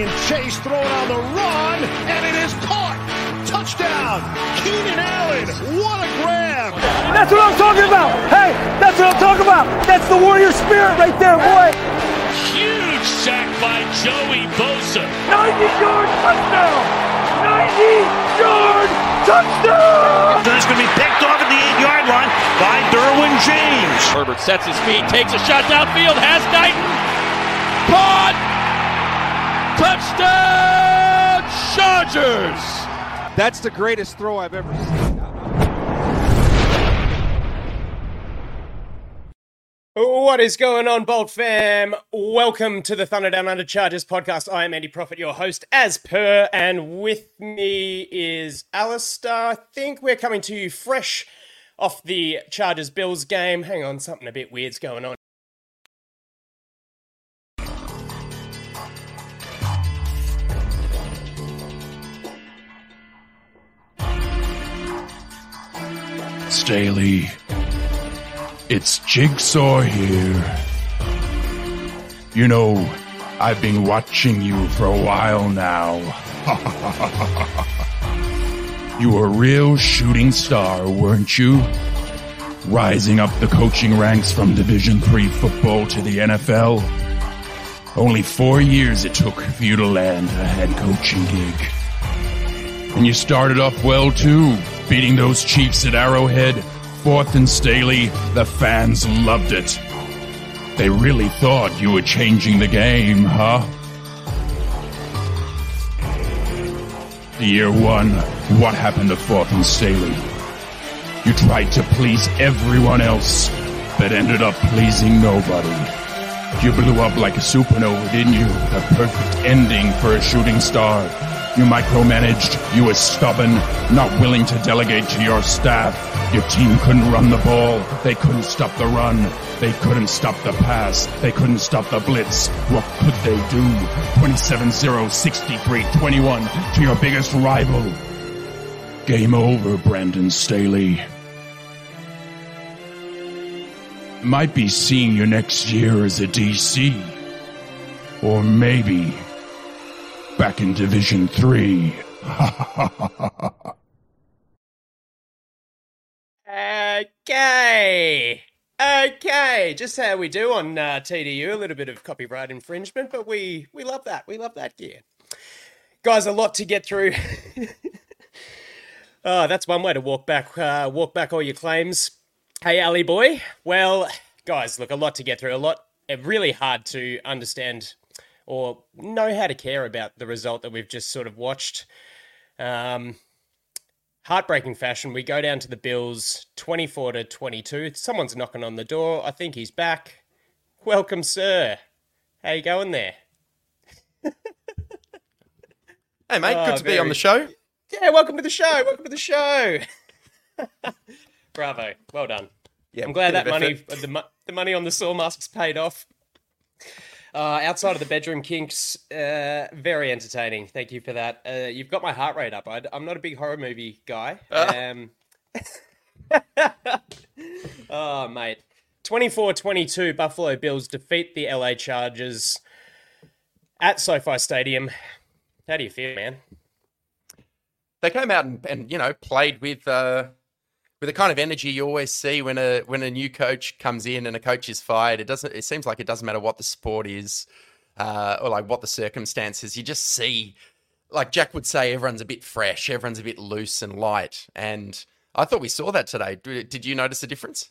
being chased, thrown on the run, and it is caught. Touchdown, Keenan Allen. What a grab. That's what I'm talking about. Hey, that's what I'm talking about. That's the warrior spirit right there, boy. Huge sack by Joey Bosa. 90 yard touchdown. 90 yard touchdown. It's going to be picked off at the eight yard line by Derwin James. Herbert sets his feet, takes a shot downfield, has Knighton. Caught! Touchdown, Chargers! That's the greatest throw I've ever seen. What is going on, Bolt fam? Welcome to the Thunder Down Under Chargers podcast. I am Andy Profit, your host, as per, and with me is Alistair. I think we're coming to you fresh off the Chargers Bills game. Hang on, something a bit weird's going on. Staley. It's Jigsaw here. You know, I've been watching you for a while now. you were a real shooting star, weren't you? Rising up the coaching ranks from Division 3 football to the NFL. Only four years it took for you to land a head coaching gig. And you started off well too, beating those Chiefs at Arrowhead, fourth and Staley. The fans loved it. They really thought you were changing the game, huh? Year one, what happened to fourth and Staley? You tried to please everyone else, but ended up pleasing nobody. You blew up like a supernova, didn't you? The perfect ending for a shooting star. You micromanaged, you were stubborn, not willing to delegate to your staff. Your team couldn't run the ball, they couldn't stop the run, they couldn't stop the pass, they couldn't stop the blitz. What could they do? 27-0, 63-21 to your biggest rival. Game over, Brandon Staley. Might be seeing you next year as a DC. Or maybe back in Division 3. Okay. Okay, just how we do on uh, TDU, a little bit of copyright infringement, but we we love that. We love that gear. Guys, a lot to get through. oh, that's one way to walk back uh, walk back all your claims. Hey, Ali boy. Well, guys, look, a lot to get through. A lot, uh, really hard to understand or know how to care about the result that we've just sort of watched. Um, heartbreaking fashion. We go down to the Bills, twenty-four to twenty-two. Someone's knocking on the door. I think he's back. Welcome, sir. How you going there? Hey, mate, Oh, good to be on the show. Yeah, welcome to the show. Welcome to the show. Bravo. Well done. Yeah, I'm glad that money, the, the money on the saw masks paid off. Uh, outside of the bedroom kinks, uh, very entertaining. Thank you for that. Uh, you've got my heart rate up. I, am not a big horror movie guy. Um, oh, mate. 24 22, Buffalo Bills defeat the LA Chargers at SoFi Stadium. How do you feel, man? They came out and, and you know played with uh, with the kind of energy you always see when a when a new coach comes in and a coach is fired. It doesn't. It seems like it doesn't matter what the sport is uh, or like what the circumstances. You just see, like Jack would say, everyone's a bit fresh, everyone's a bit loose and light. And I thought we saw that today. Did you notice a difference?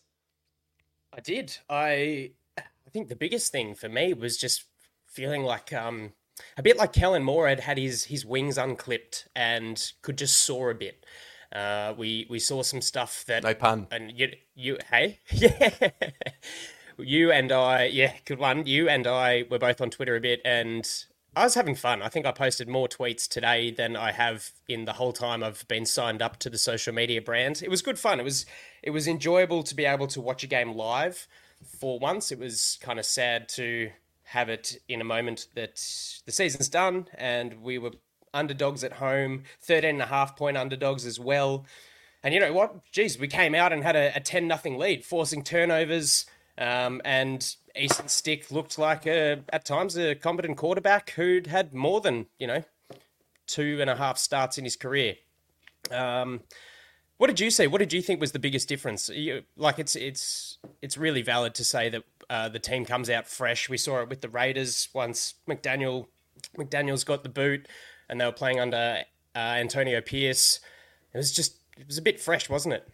I did. I I think the biggest thing for me was just feeling like um a bit like Kellen Moore had had his his wings unclipped and could just soar a bit. Uh, we we saw some stuff that No pun. and you you hey yeah you and I yeah good one you and I were both on Twitter a bit and I was having fun. I think I posted more tweets today than I have in the whole time I've been signed up to the social media brand. It was good fun. It was it was enjoyable to be able to watch a game live for once. It was kind of sad to have it in a moment that the season's done and we were underdogs at home, 13 and a half point underdogs as well. And you know what? Geez, we came out and had a, a 10 nothing lead, forcing turnovers. Um, and Easton Stick looked like a, at times a competent quarterback who'd had more than you know two and a half starts in his career. Um, what did you see? What did you think was the biggest difference? You, like it's it's it's really valid to say that uh, the team comes out fresh. We saw it with the Raiders once McDaniel McDaniel's got the boot, and they were playing under uh, Antonio Pierce. It was just it was a bit fresh, wasn't it?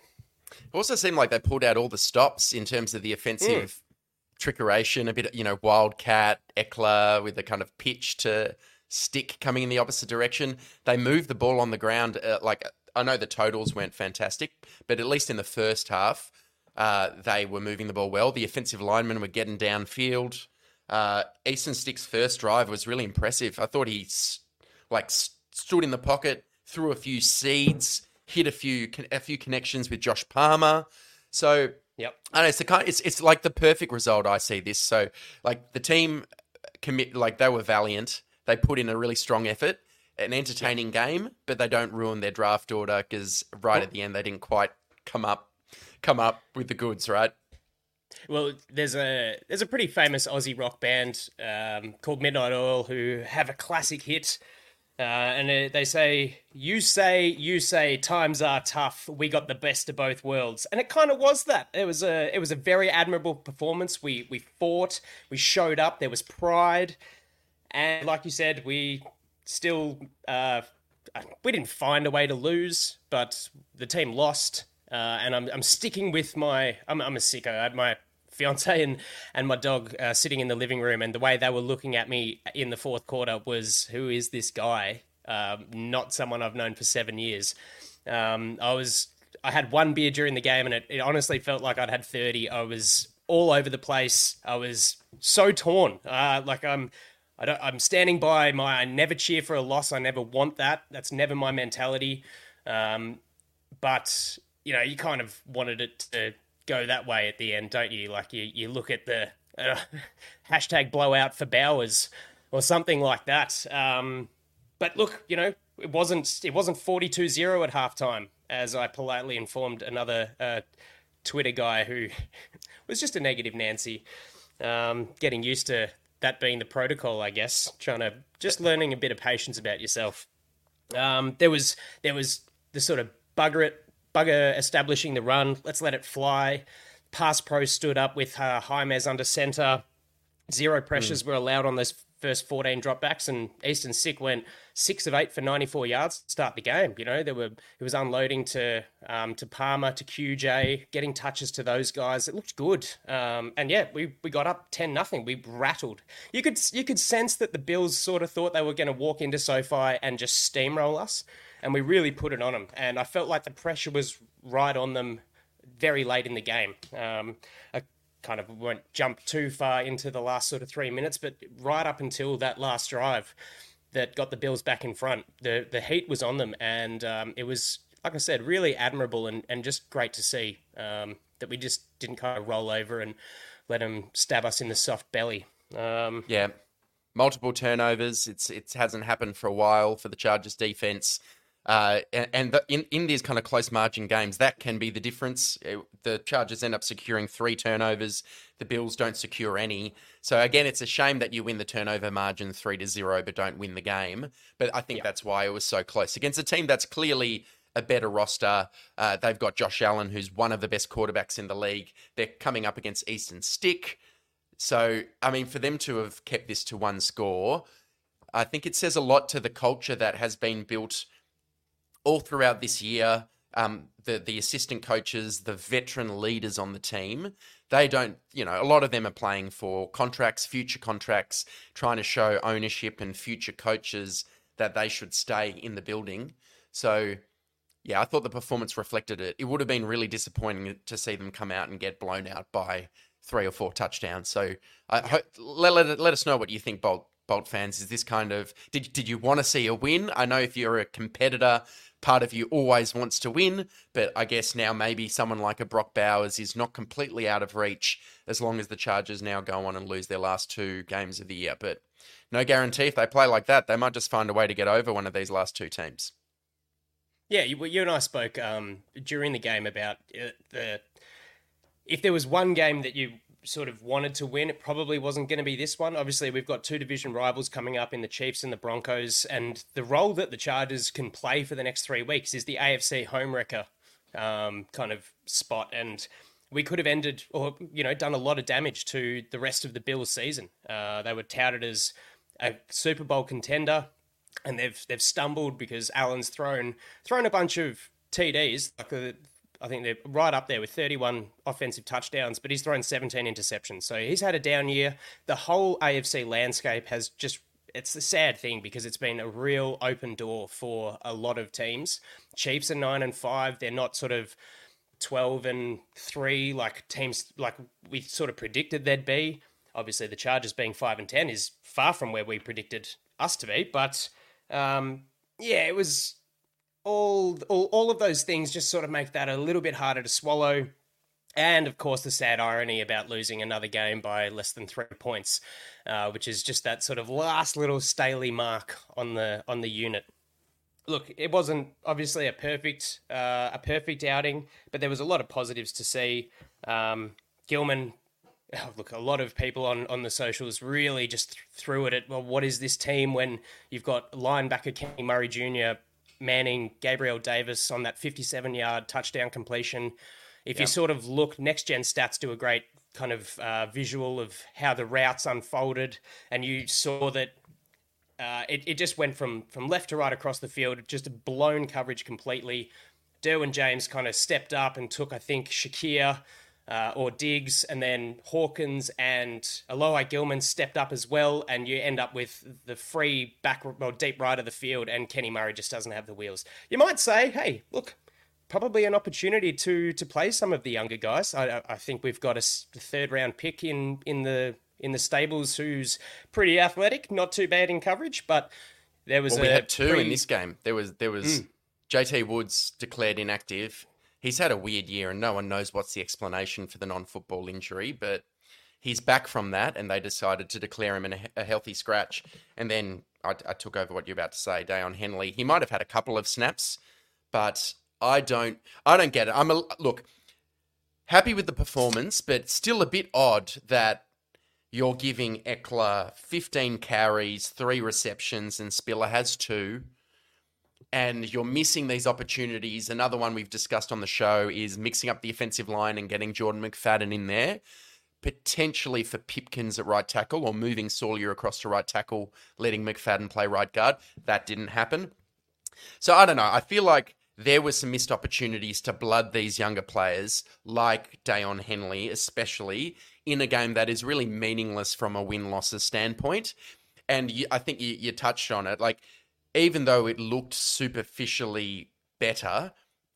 It also seemed like they pulled out all the stops in terms of the offensive mm. trickeration, a bit, you know, wildcat, Ekeler with a kind of pitch to stick coming in the opposite direction. They moved the ball on the ground. Uh, like, I know the totals weren't fantastic, but at least in the first half, uh, they were moving the ball well. The offensive linemen were getting downfield. Uh, Easton Stick's first drive was really impressive. I thought he like stood in the pocket, threw a few seeds, hit a few a few connections with Josh Palmer. So yep, I know it's the kind. It's it's like the perfect result. I see this. So like the team commit like they were valiant. They put in a really strong effort, an entertaining game, but they don't ruin their draft order because right at the end they didn't quite come up come up with the goods, right? Well, there's a there's a pretty famous Aussie rock band um, called Midnight Oil who have a classic hit uh, and they say, "You say, you say, times are tough. We got the best of both worlds," and it kind of was that. It was a, it was a very admirable performance. We we fought, we showed up. There was pride, and like you said, we still uh, we didn't find a way to lose, but the team lost. Uh, and I'm I'm sticking with my I'm I'm a sicko. My fiance and and my dog uh, sitting in the living room, and the way they were looking at me in the fourth quarter was, "Who is this guy?" Um, not someone I've known for seven years. Um, I was I had one beer during the game, and it, it honestly felt like I'd had thirty. I was all over the place. I was so torn. Uh, like I'm. I don't, I'm standing by my. I never cheer for a loss. I never want that. That's never my mentality. Um, but you know, you kind of wanted it to go that way at the end, don't you? Like you, you look at the uh, hashtag blowout for Bowers or something like that. Um, but look, you know, it wasn't it wasn't 42-0 at halftime, as I politely informed another uh, Twitter guy who was just a negative Nancy. Um, getting used to that being the protocol, I guess. Trying to just learning a bit of patience about yourself. Um, there was there was the sort of bugger it Bugger establishing the run. Let's let it fly. Pass pro stood up with uh, Jaimes under center. Zero pressures mm. were allowed on those first 14 dropbacks, and Easton Stick went six of eight for 94 yards to start the game. You know, there were it was unloading to um, to Palmer to QJ, getting touches to those guys. It looked good, um, and yeah, we, we got up 10 nothing. We rattled. You could you could sense that the Bills sort of thought they were going to walk into SoFi and just steamroll us and we really put it on them. And I felt like the pressure was right on them very late in the game. Um, I kind of won't jump too far into the last sort of three minutes, but right up until that last drive that got the Bills back in front, the the heat was on them, and um, it was like I said, really admirable and, and just great to see um, that we just didn't kind of roll over and let them stab us in the soft belly. Um, yeah, multiple turnovers. It's it hasn't happened for a while for the Chargers defense. Uh, and, and the, in in these kind of close margin games, that can be the difference. Uh, the Chargers end up securing three turnovers. The Bills don't secure any. So again, it's a shame that you win the turnover margin three to zero, but don't win the game. But I think yeah. that's why it was so close against a team that's clearly a better roster. Uh, they've got Josh Allen, who's one of the best quarterbacks in the league. They're coming up against Easton Stick. So I mean, for them to have kept this to one score, I think it says a lot to the culture that has been built all throughout this year, um, the the assistant coaches, the veteran leaders on the team, they don't, you know, a lot of them are playing for contracts, future contracts, trying to show ownership and future coaches that they should stay in the building. So, yeah, I thought the performance reflected it. It would have been really disappointing to see them come out and get blown out by three or four touchdowns. So, I hope, let, let, let us know what you think, Bolt. Bolt fans, is this kind of did did you want to see a win? I know if you're a competitor, part of you always wants to win, but I guess now maybe someone like a Brock Bowers is not completely out of reach as long as the Chargers now go on and lose their last two games of the year. But no guarantee if they play like that, they might just find a way to get over one of these last two teams. Yeah, you, you and I spoke um, during the game about uh, the if there was one game that you sort of wanted to win, it probably wasn't going to be this one. Obviously, we've got two division rivals coming up in the Chiefs and the Broncos, and the role that the Chargers can play for the next three weeks is the AFC home wrecker um, kind of spot. And we could have ended or, you know, done a lot of damage to the rest of the Bills season. Uh, they were touted as a Super Bowl contender, and they've they've stumbled because Allen's thrown thrown a bunch of TDs. Like I think they're right up there with 31 offensive touchdowns, but he's thrown 17 interceptions. So he's had a down year. The whole AFC landscape has just it's a sad thing because it's been a real open door for a lot of teams. Chiefs are 9 and 5. They're not sort of 12 and 3 like teams like we sort of predicted they'd be. Obviously the Chargers being 5 and 10 is far from where we predicted us to be, but um, yeah, it was all, all all of those things just sort of make that a little bit harder to swallow. And of course, the sad irony about losing another game by less than three points, uh, which is just that sort of last little Staley mark on the on the unit. Look, it wasn't obviously a perfect uh, a perfect outing, but there was a lot of positives to see. Um, Gillman, oh, look, a lot of people on, on the socials really just th- threw it at well, what is this team when you've got linebacker Kenny Murray Jr. manning Gabriel Davis on that 57 yard touchdown completion. If you sort of look, next gen stats do a great kind of uh, visual of how the routes unfolded, and you saw that uh, it, it just went from, from left to right across the field, just a blown coverage completely. Derwin James kind of stepped up and took, I think, Shakir uh, or Diggs, and then Hawkins and Alohi Gilman stepped up as well, and you end up with the free back or deep right of the field, and Kenny Murray just doesn't have the wheels. You might say, hey, look, probably an opportunity to to play some of the younger guys. I, I think we've got a third round pick in in the in the stables who's pretty athletic, not too bad in coverage, but there was well, a we had two pretty, in this game. There was there was mm. JT Woods declared inactive. He's had a weird year, and no one knows what's the explanation for the non-football injury, but. He's back from that, and they decided to declare him a, healthy scratch. And then I, I took over what you're about to say, Daiyan Henley. He might have had a couple of snaps, but I don't I don't get it. I'm a look happy with the performance, but still a bit odd that you're giving Ekeler 15 carries, three receptions, and Spiller has two. And you're missing these opportunities. Another one we've discussed on the show is mixing up the offensive line and getting Jordan McFadden in there, potentially for Pipkins at right tackle or moving Salyer across to right tackle, letting McFadden play right guard. That didn't happen. So I don't know. I feel like there were some missed opportunities to blood these younger players, like Daiyan Henley, especially in a game that is really meaningless from a win losses standpoint. And you, I think you, you touched on it. Like, even though it looked superficially better,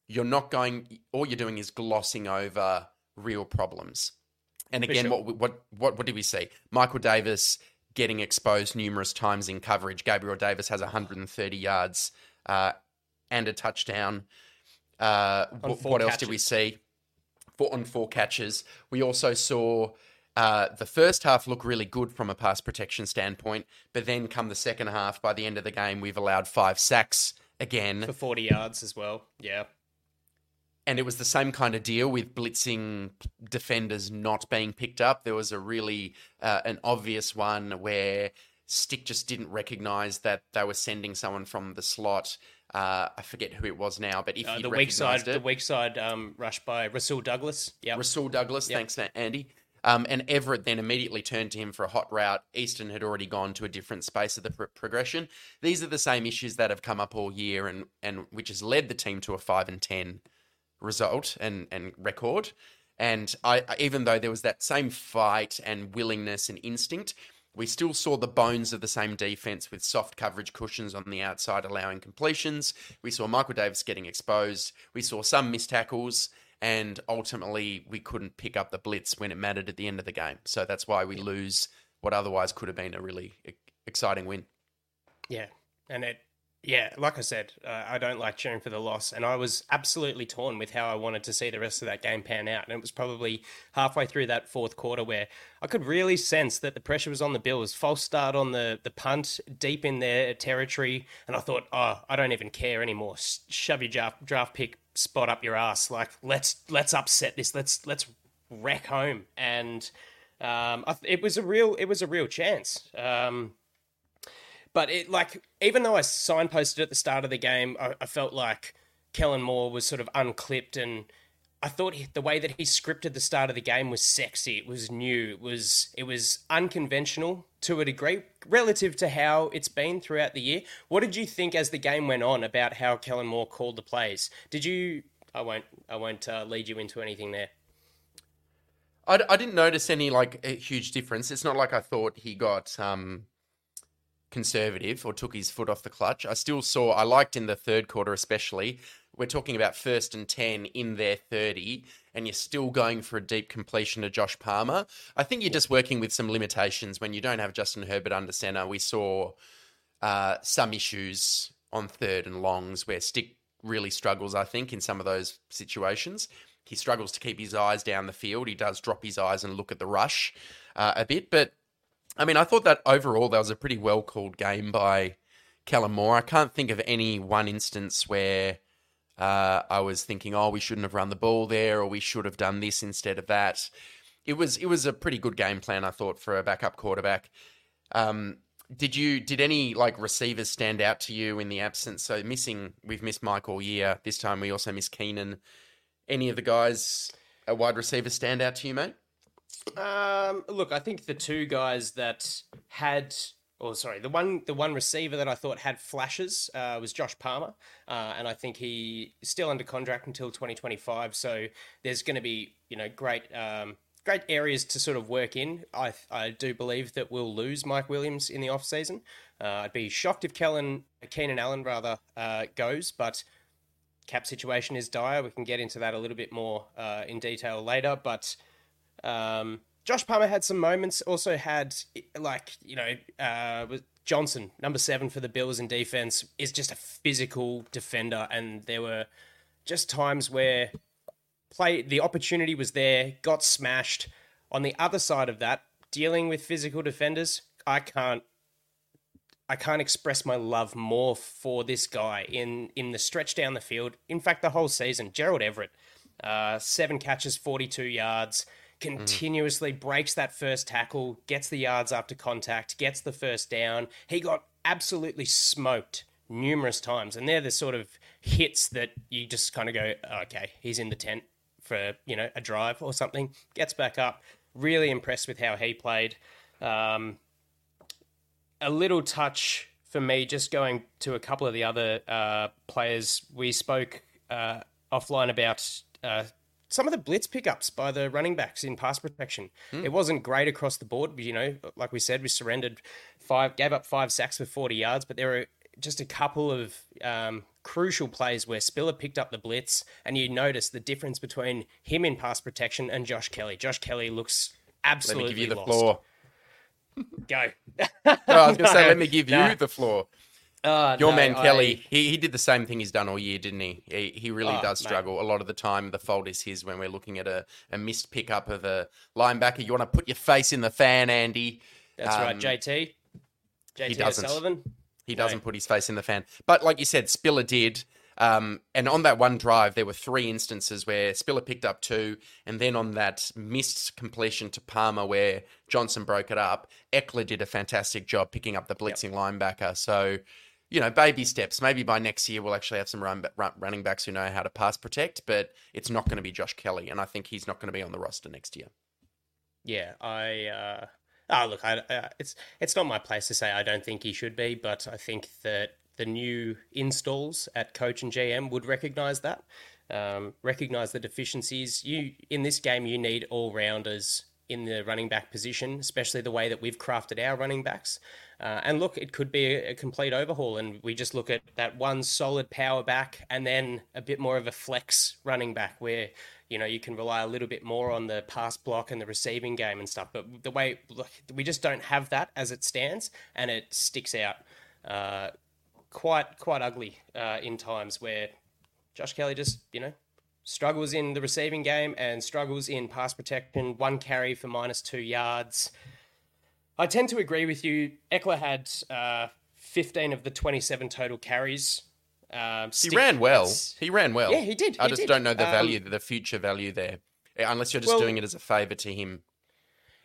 you're not going, all you're doing is glossing over real problems. And again, sure. what, what, what, what did we see? Michael Davis getting exposed numerous times in coverage. Gabriel Davis has 130 yards. Uh, and a touchdown. Uh, what, what else did we see? Four on four catches. We also saw uh, the first half look really good from a pass protection standpoint, but then come the second half, by the end of the game, we've allowed five sacks again for forty yards as well. Yeah. And it was the same kind of deal with blitzing defenders not being picked up. There was a really uh, an obvious one where Stick just didn't recognize that they were sending someone from the slot uh, I forget who it was now, but if uh, the weak side, it, the weak side um, rush by Rasul Douglas. Yeah, Rasul Douglas. Yep. Thanks, Andy. Um, and Everett then immediately turned to him for a hot route. Easton had already gone to a different space of the pr- progression. These are the same issues that have come up all year, and and which has led the team to a five and ten result and and record. And I, even though there was that same fight and willingness and instinct, we still saw the bones of the same defense with soft coverage cushions on the outside, allowing completions. We saw Michael Davis getting exposed. We saw some missed tackles, and ultimately we couldn't pick up the blitz when it mattered at the end of the game. So that's why we lose what otherwise could have been a really exciting win. Yeah, and it yeah, like I said, uh, I don't like cheering for the loss, and I was absolutely torn with how I wanted to see the rest of that game pan out. And it was probably halfway through that fourth quarter where I could really sense that the pressure was on the Bills. False start on the the punt, deep in their territory, and I thought, oh, I don't even care anymore. Shove your draft, draft pick spot up your ass. Like let's let's upset this. Let's let's wreck home. And Um, it was a real it was a real chance. Um, but it like even though I signposted at the start of the game, I, I felt like Kellen Moore was sort of unclipped and I thought he, the way that he scripted the start of the game was sexy. It was new. It was it was unconventional to a degree relative to how it's been throughout the year. What did you think as the game went on about how Kellen Moore called the plays? Did you? I won't. I won't uh, lead you into anything there. I, I didn't notice any like huge difference. It's not like I thought he got um, conservative or took his foot off the clutch. I still saw. I liked in the third quarter, especially. We're talking about first and ten in their thirty, and you're still going for a deep completion to Josh Palmer. I think you're just working with some limitations when you don't have Justin Herbert under center. We saw uh, some issues on third and longs where Stick really struggles. I think in some of those situations he struggles to keep his eyes down the field. He does drop his eyes and look at the rush uh, a bit. But I mean, I thought that overall that was a pretty well called game by Kellen Moore. I can't think of any one instance where uh, I was thinking, oh, we shouldn't have run the ball there, or we should have done this instead of that. It was it was a pretty good game plan, I thought, for a backup quarterback. Um, did you did any like receivers stand out to you in the absence? So missing, we've missed Mike all year. This time we also miss Keenan any of the guys a wide receiver stand out to you, mate? Um, look, I think the two guys that had, or sorry, the one the one receiver that I thought had flashes uh, was Josh Palmer, uh, and I think he still under contract until 2025. So there's going to be you know great. Um, great areas to sort of work in. I, I do believe that we'll lose Mike Williams in the off season. Uh, I'd be shocked if Kellen Keenan Allen rather uh, goes, but cap situation is dire. We can get into that a little bit more uh, in detail later. But um, Josh Palmer had some moments. Also had like you know uh, Johnson, number seven for the Bills in defense, is just a physical defender, and there were just times where play the opportunity was there, got smashed. On the other side of that, dealing with physical defenders, I can't I can't express my love more for this guy in in the stretch down the field. In fact, the whole season, Gerald Everett, uh, seven catches, forty two yards, continuously mm. breaks that first tackle, gets the yards after contact, gets the first down. He got absolutely smoked numerous times, and they're the sort of hits that you just kind of go, okay, he's in the tent for you know a drive or something. Gets back up. Really impressed with how he played. Um, a little touch for me, just going to a couple of the other uh, players. We spoke uh, offline about uh, some of the blitz pickups by the running backs in pass protection. Mm. It wasn't great across the board. You know, like we said, we surrendered five, gave up five sacks for 40 yards, but there were just a couple of um, crucial plays where Spiller picked up the blitz, and you notice the difference between him in pass protection and Josh Kelley. Josh Kelley looks absolutely Let me give you the lost. floor. Go. no, I was going to say, let me give you the floor. Uh, Your no, man I- Kelley, he, he did the same thing he's done all year, didn't he? He, he really Oh, does mate. struggle. A lot of the time, the fault is his when we're looking at a, a missed pickup of a linebacker. You want to put your face in the fan, Andy. That's right, Um, JT. JT doesn't. Sullivan. He doesn't put his face in the fan. But like you said, Spiller did. Um, and on that one drive, there were three instances where Spiller picked up two, and then on that missed completion to Palmer where Johnson broke it up, Ekeler did a fantastic job picking up the blitzing linebacker. So, you know, baby steps. Maybe by next year we'll actually have some run, run, running backs who know how to pass protect, but it's not going to be Josh Kelley, and I think he's not going to be on the roster next year. Yeah, I. Uh, oh, look, I, it's it's not my place to say I don't think he should be, but I think that the new installs at coach and GM would recognise that, um, recognise the deficiencies. You in this game, you need all rounders in the running back position, especially the way that we've crafted our running backs. Uh, and look, it could be a, complete overhaul, and we just look at that one solid power back, and then a bit more of a flex running back where you know you can rely a little bit more on the pass block and the receiving game and stuff. But the way look, we just don't have that as it stands, and it sticks out uh, quite quite ugly uh, in times where Josh Kelley just you know struggles in the receiving game and struggles in pass protection. One carry for minus two yards. I tend to agree with you. Ekeler had uh, 15 of the 27 total carries. Um, He ran well. He ran well. Yeah, he did, I he just did. don't know the Um, value, the future value there, unless you're just well- doing it as a favor to him.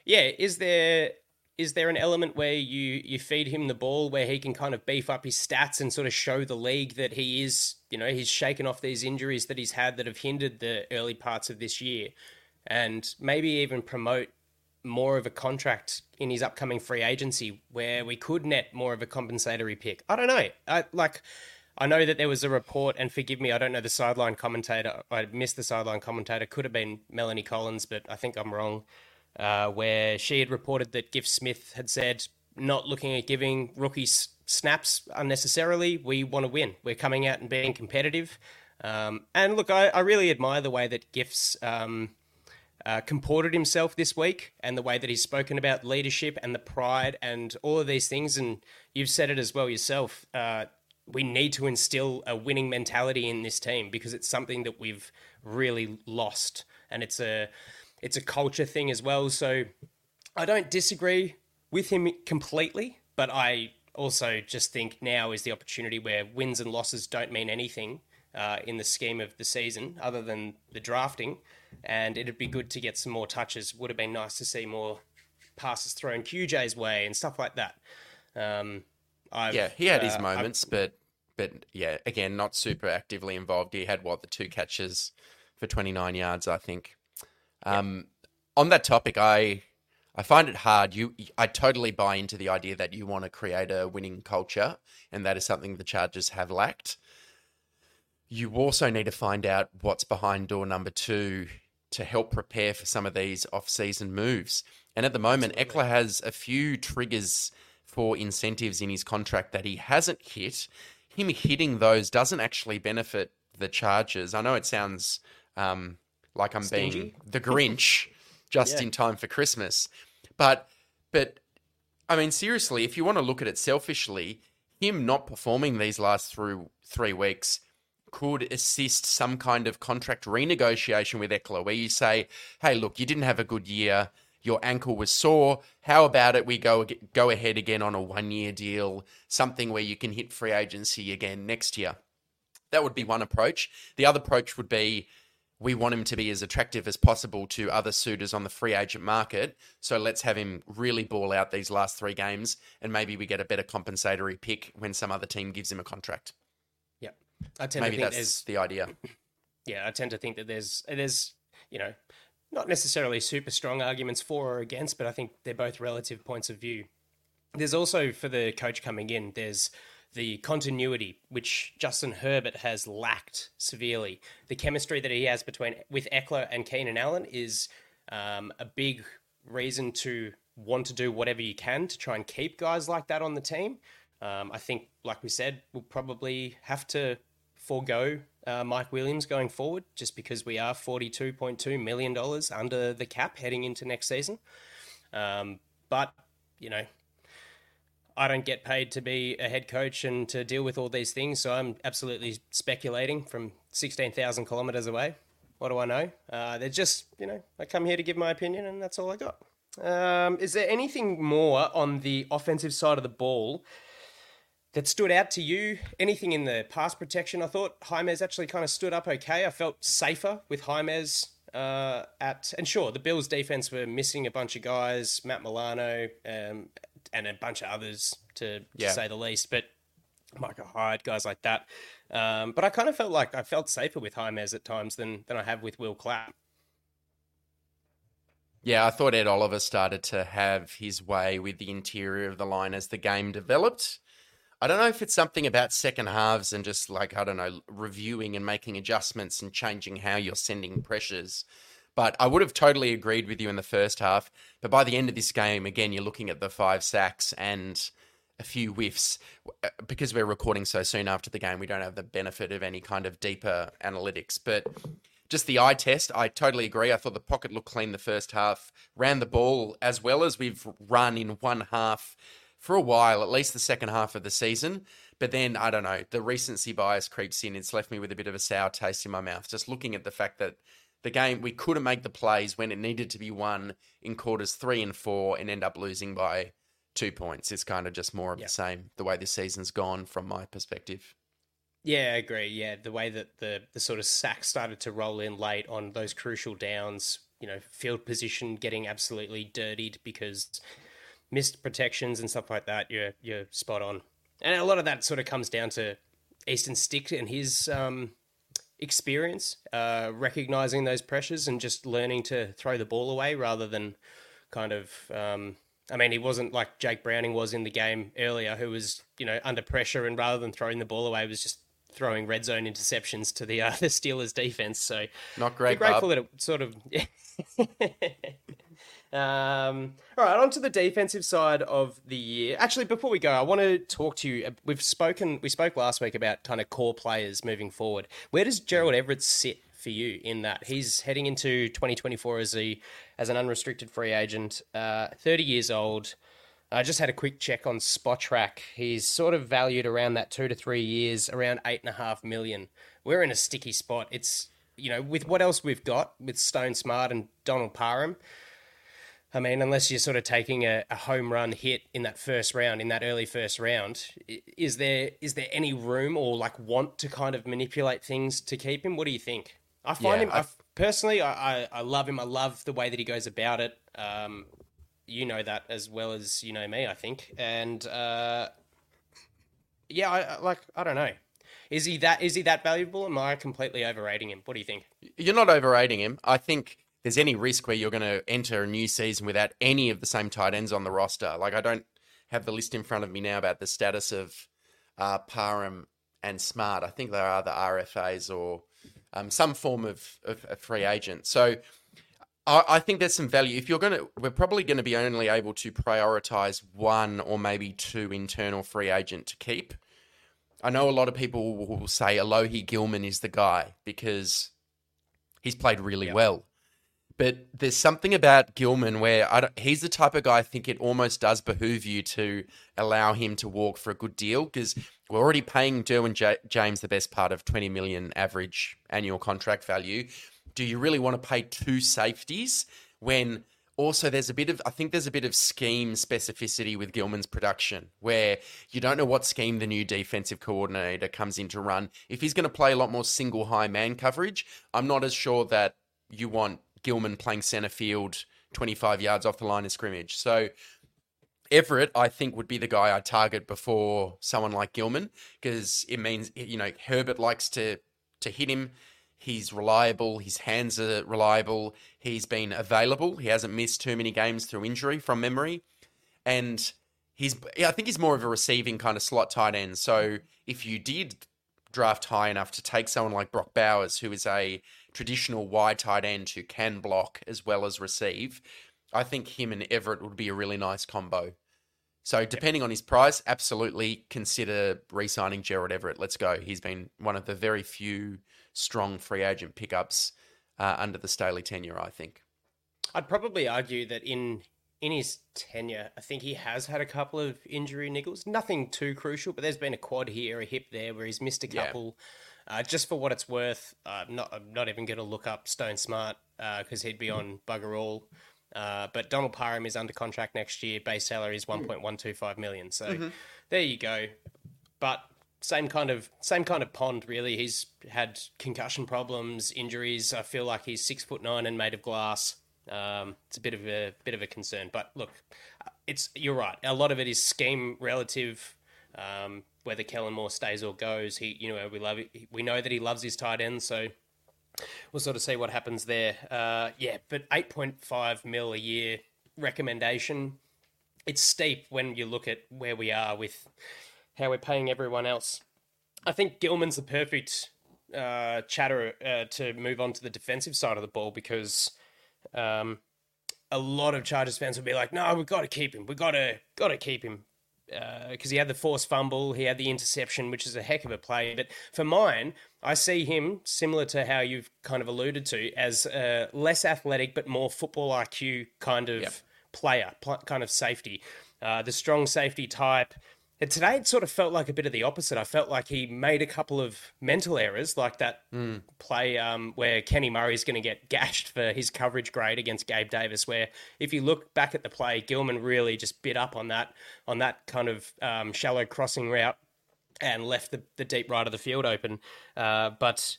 yeah, is there is there an element where you you feed him the ball where he can kind of beef up his stats and sort of show the league that he is, you know, he's shaken off these injuries that he's had that have hindered the early parts of this year, and maybe even promote more of a contract in his upcoming free agency where we could net more of a compensatory pick. I don't know. I like. I know that there was a report, and forgive me, I don't know the sideline commentator. I missed the sideline commentator. Could have been Melanie Collins, but I think I'm wrong uh, where she had reported that Giff Smith had said, not looking at giving rookies snaps unnecessarily. We want to win. We're coming out and being competitive. Um, and look, I, I, really admire the way that Gifts um, uh, comported himself this week and the way that he's spoken about leadership and the pride and all of these things. And you've said it as well yourself. Uh, we need to instill a winning mentality in this team because it's something that we've really lost. And it's a it's a culture thing as well. So I don't disagree with him completely, but I also just think now is the opportunity where wins and losses don't mean anything uh, in the scheme of the season other than the drafting. And it'd be good to get some more touches. Would have been nice to see more passes thrown QJ's way and stuff like that. Um, yeah, he had his uh, moments, I've, but but yeah, again, not super actively involved. He had what the two catches for 29 yards, I think. Um, On that topic, I I find it hard. You, I totally buy into the idea that you want to create a winning culture, and that is something the Chargers have lacked. You also need to find out what's behind door number two to help prepare for some of these off-season moves. And at the moment, Absolutely. Ekeler has a few triggers for incentives in his contract that he hasn't hit. Him hitting those doesn't actually benefit the Chargers. I know it sounds um, like I'm Stingy. being the Grinch just yeah. in time for Christmas. But but I mean seriously, if you want to look at it selfishly, him not performing these last through three weeks could assist some kind of contract renegotiation with Ekeler where you say, "Hey, look, you didn't have a good year. Your ankle was sore. How about it? We go go ahead again on a one year deal, something where you can hit free agency again next year." That would be one approach. The other approach would be we want him to be as attractive as possible to other suitors on the free agent market. So let's have him really ball out these last three games, and maybe we get a better compensatory pick when some other team gives him a contract. Yeah, I tend maybe to think that's there's, the idea. Yeah, I tend to think that there's there's you know not necessarily super strong arguments for or against, but I think they're both relative points of view. There's also for the coach coming in, there's the continuity which Justin Herbert has lacked severely. The chemistry that he has between with Ekeler and Keenan Allen is um, a big reason to want to do whatever you can to try and keep guys like that on the team. Um, I think, like we said, we'll probably have to forego uh, Mike Williams going forward just because we are $42.2 million under the cap heading into next season. Um, but, you know, I don't get paid to be a head coach and to deal with all these things, so I'm absolutely speculating from 16,000 kilometers away. What do I know? Uh, they're just, you know, I come here to give my opinion, and that's all I got. Um, is there anything more on the offensive side of the ball that stood out to you? Anything in the pass protection? I thought Jaimes actually kind of stood up okay. I felt safer with Jaimes uh, at, and sure, the Bills' defense were missing a bunch of guys, Matt Milano, um, and a bunch of others to, to yeah. say the least. But Micah Hyde, guys like that. Um, but I kind of felt like I felt safer with Jaimes at times than than I have with Will Clapp. Yeah, I thought Ed Oliver started to have his way with the interior of the line as the game developed. I don't know if it's something about second halves and just like, I don't know, reviewing and making adjustments and changing how you're sending pressures. But I would have totally agreed with you in the first half. But by the end of this game, again, you're looking at the five sacks and a few whiffs. Uh, because we're recording so soon after the game, we don't have the benefit of any kind of deeper analytics. But just the eye test, I totally agree. I thought the pocket looked clean the first half, ran the ball as well as we've run in one half for a while, at least the second half of the season. But then, I don't know, the recency bias creeps in. It's left me with a bit of a sour taste in my mouth, just looking at the fact that the game we couldn't make the plays when it needed to be won in quarters three and four and end up losing by two points. It's kind of just more of the same the way this season's gone from my perspective. Yeah, I agree. Yeah, the way that the the sort of sack started to roll in late on those crucial downs, you know field position getting absolutely dirtied because missed protections and stuff like that. You're you're spot on, and a lot of that sort of comes down to Easton Stick and his um, experience, uh, recognizing those pressures and just learning to throw the ball away rather than kind of. Um, I mean, he wasn't like Jake Browning was in the game earlier, who was you know under pressure and rather than throwing the ball away, was just throwing red zone interceptions to the uh, the Steelers defense. So not great. Grateful Bob. that it sort of. um, all right, on to the defensive side of the year. Actually, before we go, I want to talk to you. We've spoken. We spoke last week about kind of core players moving forward. Where does Gerald Everett sit for you in that he's heading into 2024 as a as an unrestricted free agent, uh, 30 years old. I just had a quick check on Spotrac. He's sort of valued around that two to three years, around eight and a half million. We're in a sticky spot. It's you know with what else we've got with Stone Smartt and Donald Parham. I mean, unless you're sort of taking a, a home run hit in that first round, in that early first round, is there is there any room or like want to kind of manipulate things to keep him? What do you think? I find Yeah, him. I- I, personally, I, I I love him. I love the way that he goes about it. Um, you know that as well as you know me, I think. And uh, yeah, I, I like. I don't know. Is he that? Is he that valuable? Am I completely overrating him? What do you think? You're not overrating him. I think there's any risk where you're going to enter a new season without any of the same tight ends on the roster. Like I don't have the list in front of me now about the status of uh, Parham and Smartt. I think there are the RFAs or um, some form of, of a free agent. So I, I think there's some value. If you're going to, we're probably going to be only able to prioritize one or maybe two internal free agent to keep. I know a lot of people will say Alohi Gilman is the guy because he's played really well. But there's something about Gilman where he's the type of guy I think it almost does behoove you to allow him to walk for a good deal because we're already paying Derwin J- James the best part of 20 million average annual contract value. Do you really want to pay two safeties when also there's a bit of I think there's a bit of scheme specificity with Gilman's production where you don't know what scheme the new defensive coordinator comes in to run. If he's going to play a lot more single high man coverage, I'm not as sure that you want Gilman playing center field 25 yards off the line of scrimmage. So Everett, I think, would be the guy I target before someone like Gilman because it means you know Herbert likes to to hit him. He's reliable. His hands are reliable. He's been available. He hasn't missed too many games through injury from memory, and he's I think he's more of a receiving kind of slot tight end. So if you did draft high enough to take someone like Brock Bowers, who is a traditional wide tight end who can block as well as receive, I think him and Everett would be a really nice combo. So depending on his price, absolutely consider re-signing Gerald Everett. Let's go. He's been one of the very few strong free agent pickups uh, under the Staley tenure, I think. I'd probably argue that in in his tenure, I think he has had a couple of injury niggles. Nothing too crucial, but there's been a quad here, a hip there, where he's missed a Yeah. Uh, just for what it's worth, uh, not I'm not even going to look up Stone Smartt because he'd be on bugger all. Uh, but Donald Parham is under contract next year. Base salary is 1.125 million. So there you go. But same kind of same kind of pond, really. He's had concussion problems, injuries. I feel like he's six foot nine and made of glass. Um, it's a bit of a bit of a concern. But look, it's you're right. A lot of it is scheme relative. Um, whether Kellen Moore stays or goes, he you know we love. We know that he loves his tight end, so we'll sort of see what happens there. Uh, yeah, but 8.5 mil a year recommendation. It's steep when you look at where we are with how we're paying everyone else. I think Gilman's the perfect uh, chatter uh, to move on to the defensive side of the ball because um, a lot of Chargers fans will be like, "No, we've got to keep him. We've got to got to keep him." Because he had the forced fumble, he had the interception, which is a heck of a play. But for mine, I see him similar to how you've kind of alluded to as a less athletic but more football IQ kind of player, pl- kind of safety. Uh, the strong safety type. And today it sort of felt like a bit of the opposite. I felt like he made a couple of mental errors, like that play um, where Kenny Murray's going to get gashed for his coverage grade against Gabe Davis. Where if you look back at the play, Gilman really just bit up on that on that kind of um, shallow crossing route and left the, the deep right of the field open. Uh, but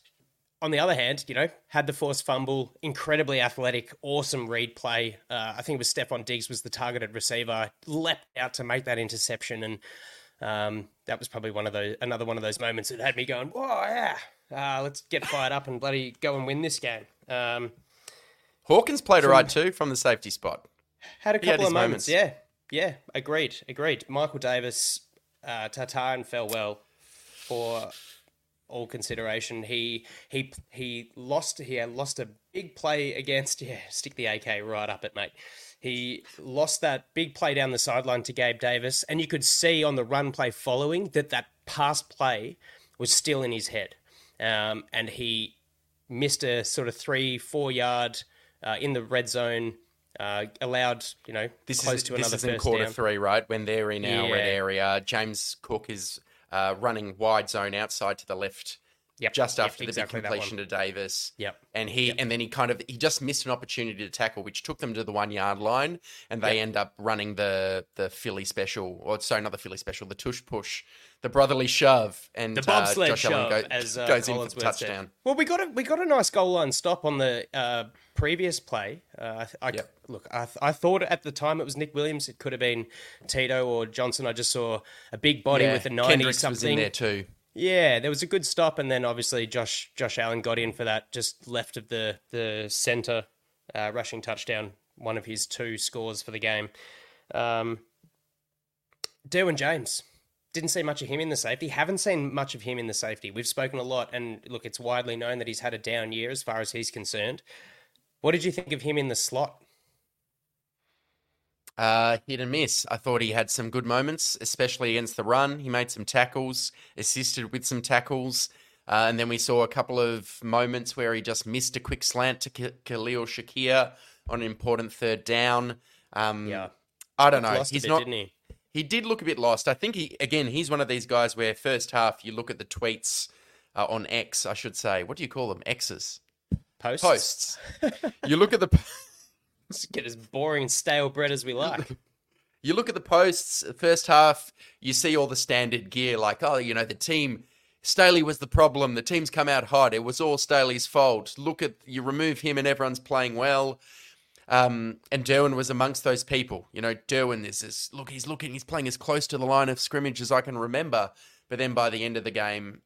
on the other hand, you know, had the forced fumble, incredibly athletic, awesome read play. Uh, I think it was Stefon Diggs was the targeted receiver, leapt out to make that interception, and um, that was probably one of those another one of those moments that had me going, "Whoa, yeah, uh, let's get fired up and bloody go and win this game." Um, Hawkins played a all right too from the safety spot. had a He had couple of moments, moments. yeah, yeah, agreed, agreed. Michael Davis, uh, Tatar and Farewell for all consideration. He he he lost. He had lost a big play against. Yeah, stick the AK right up it, mate. He lost that big play down the sideline to Gabe Davis, and you could see on the run play following that that pass play was still in his head, um, and he missed a sort of three four yard uh, in the red zone. Uh, allowed you know This close is to this another is in quarter down. three, right? When they're in our red area, James Cook is uh, running wide zone outside to the left, Yep, just yep, after the exactly big completion to Davis. Yep. and he and then he kind of he just missed an opportunity to tackle, which took them to the one yard line, and they end up running the the Philly special, or sorry, not the Philly special, the tush push, the brotherly shove, and The bobsled uh, Josh Allen shove, go- as uh, goes in for the Worth said. touchdown. Well, we got a we got a nice goal line stop on the uh, previous play. Uh, I, I Yep. look, I, I thought at the time it was Nick Williams. It could have been Tito or Johnson. I just saw a big body Yeah, with a ninety Kendricks something. was in there too. Yeah, there was a good stop, and then obviously Josh Josh Allen got in for that just left of the the center uh, rushing touchdown, one of his two scores for the game. Um, Derwin James didn't see much of him in the safety. Haven't seen much of him in the safety. We've spoken a lot, and look, it's widely known that he's had a down year as far as he's concerned. What did you think of him in the slot? Uh, hit and miss. I thought he had some good moments, especially against the run. He made some tackles, assisted with some tackles. Uh, and then we saw a couple of moments where he just missed a quick slant to K- Khalil Shakir on an important third down. Um, Yeah, I don't know. lost He's bit, not. he? He did look a bit lost. I think he again. He's one of these guys where first half you look at the tweets uh, on X, I should say. What do you call them? X's. Posts. Posts. you look at the. Let's get as boring and stale bread as we like. You look at the posts, first half, you see all the standard gear, like, oh, you know, the team, Staley was the problem. The team's come out hot. It was all Staley's fault. Look at, you remove him and everyone's playing well. Um, and Derwin was amongst those people. You know, Derwin is this, look, he's looking, he's playing as close to the line of scrimmage as I can remember. But then by the end of the game,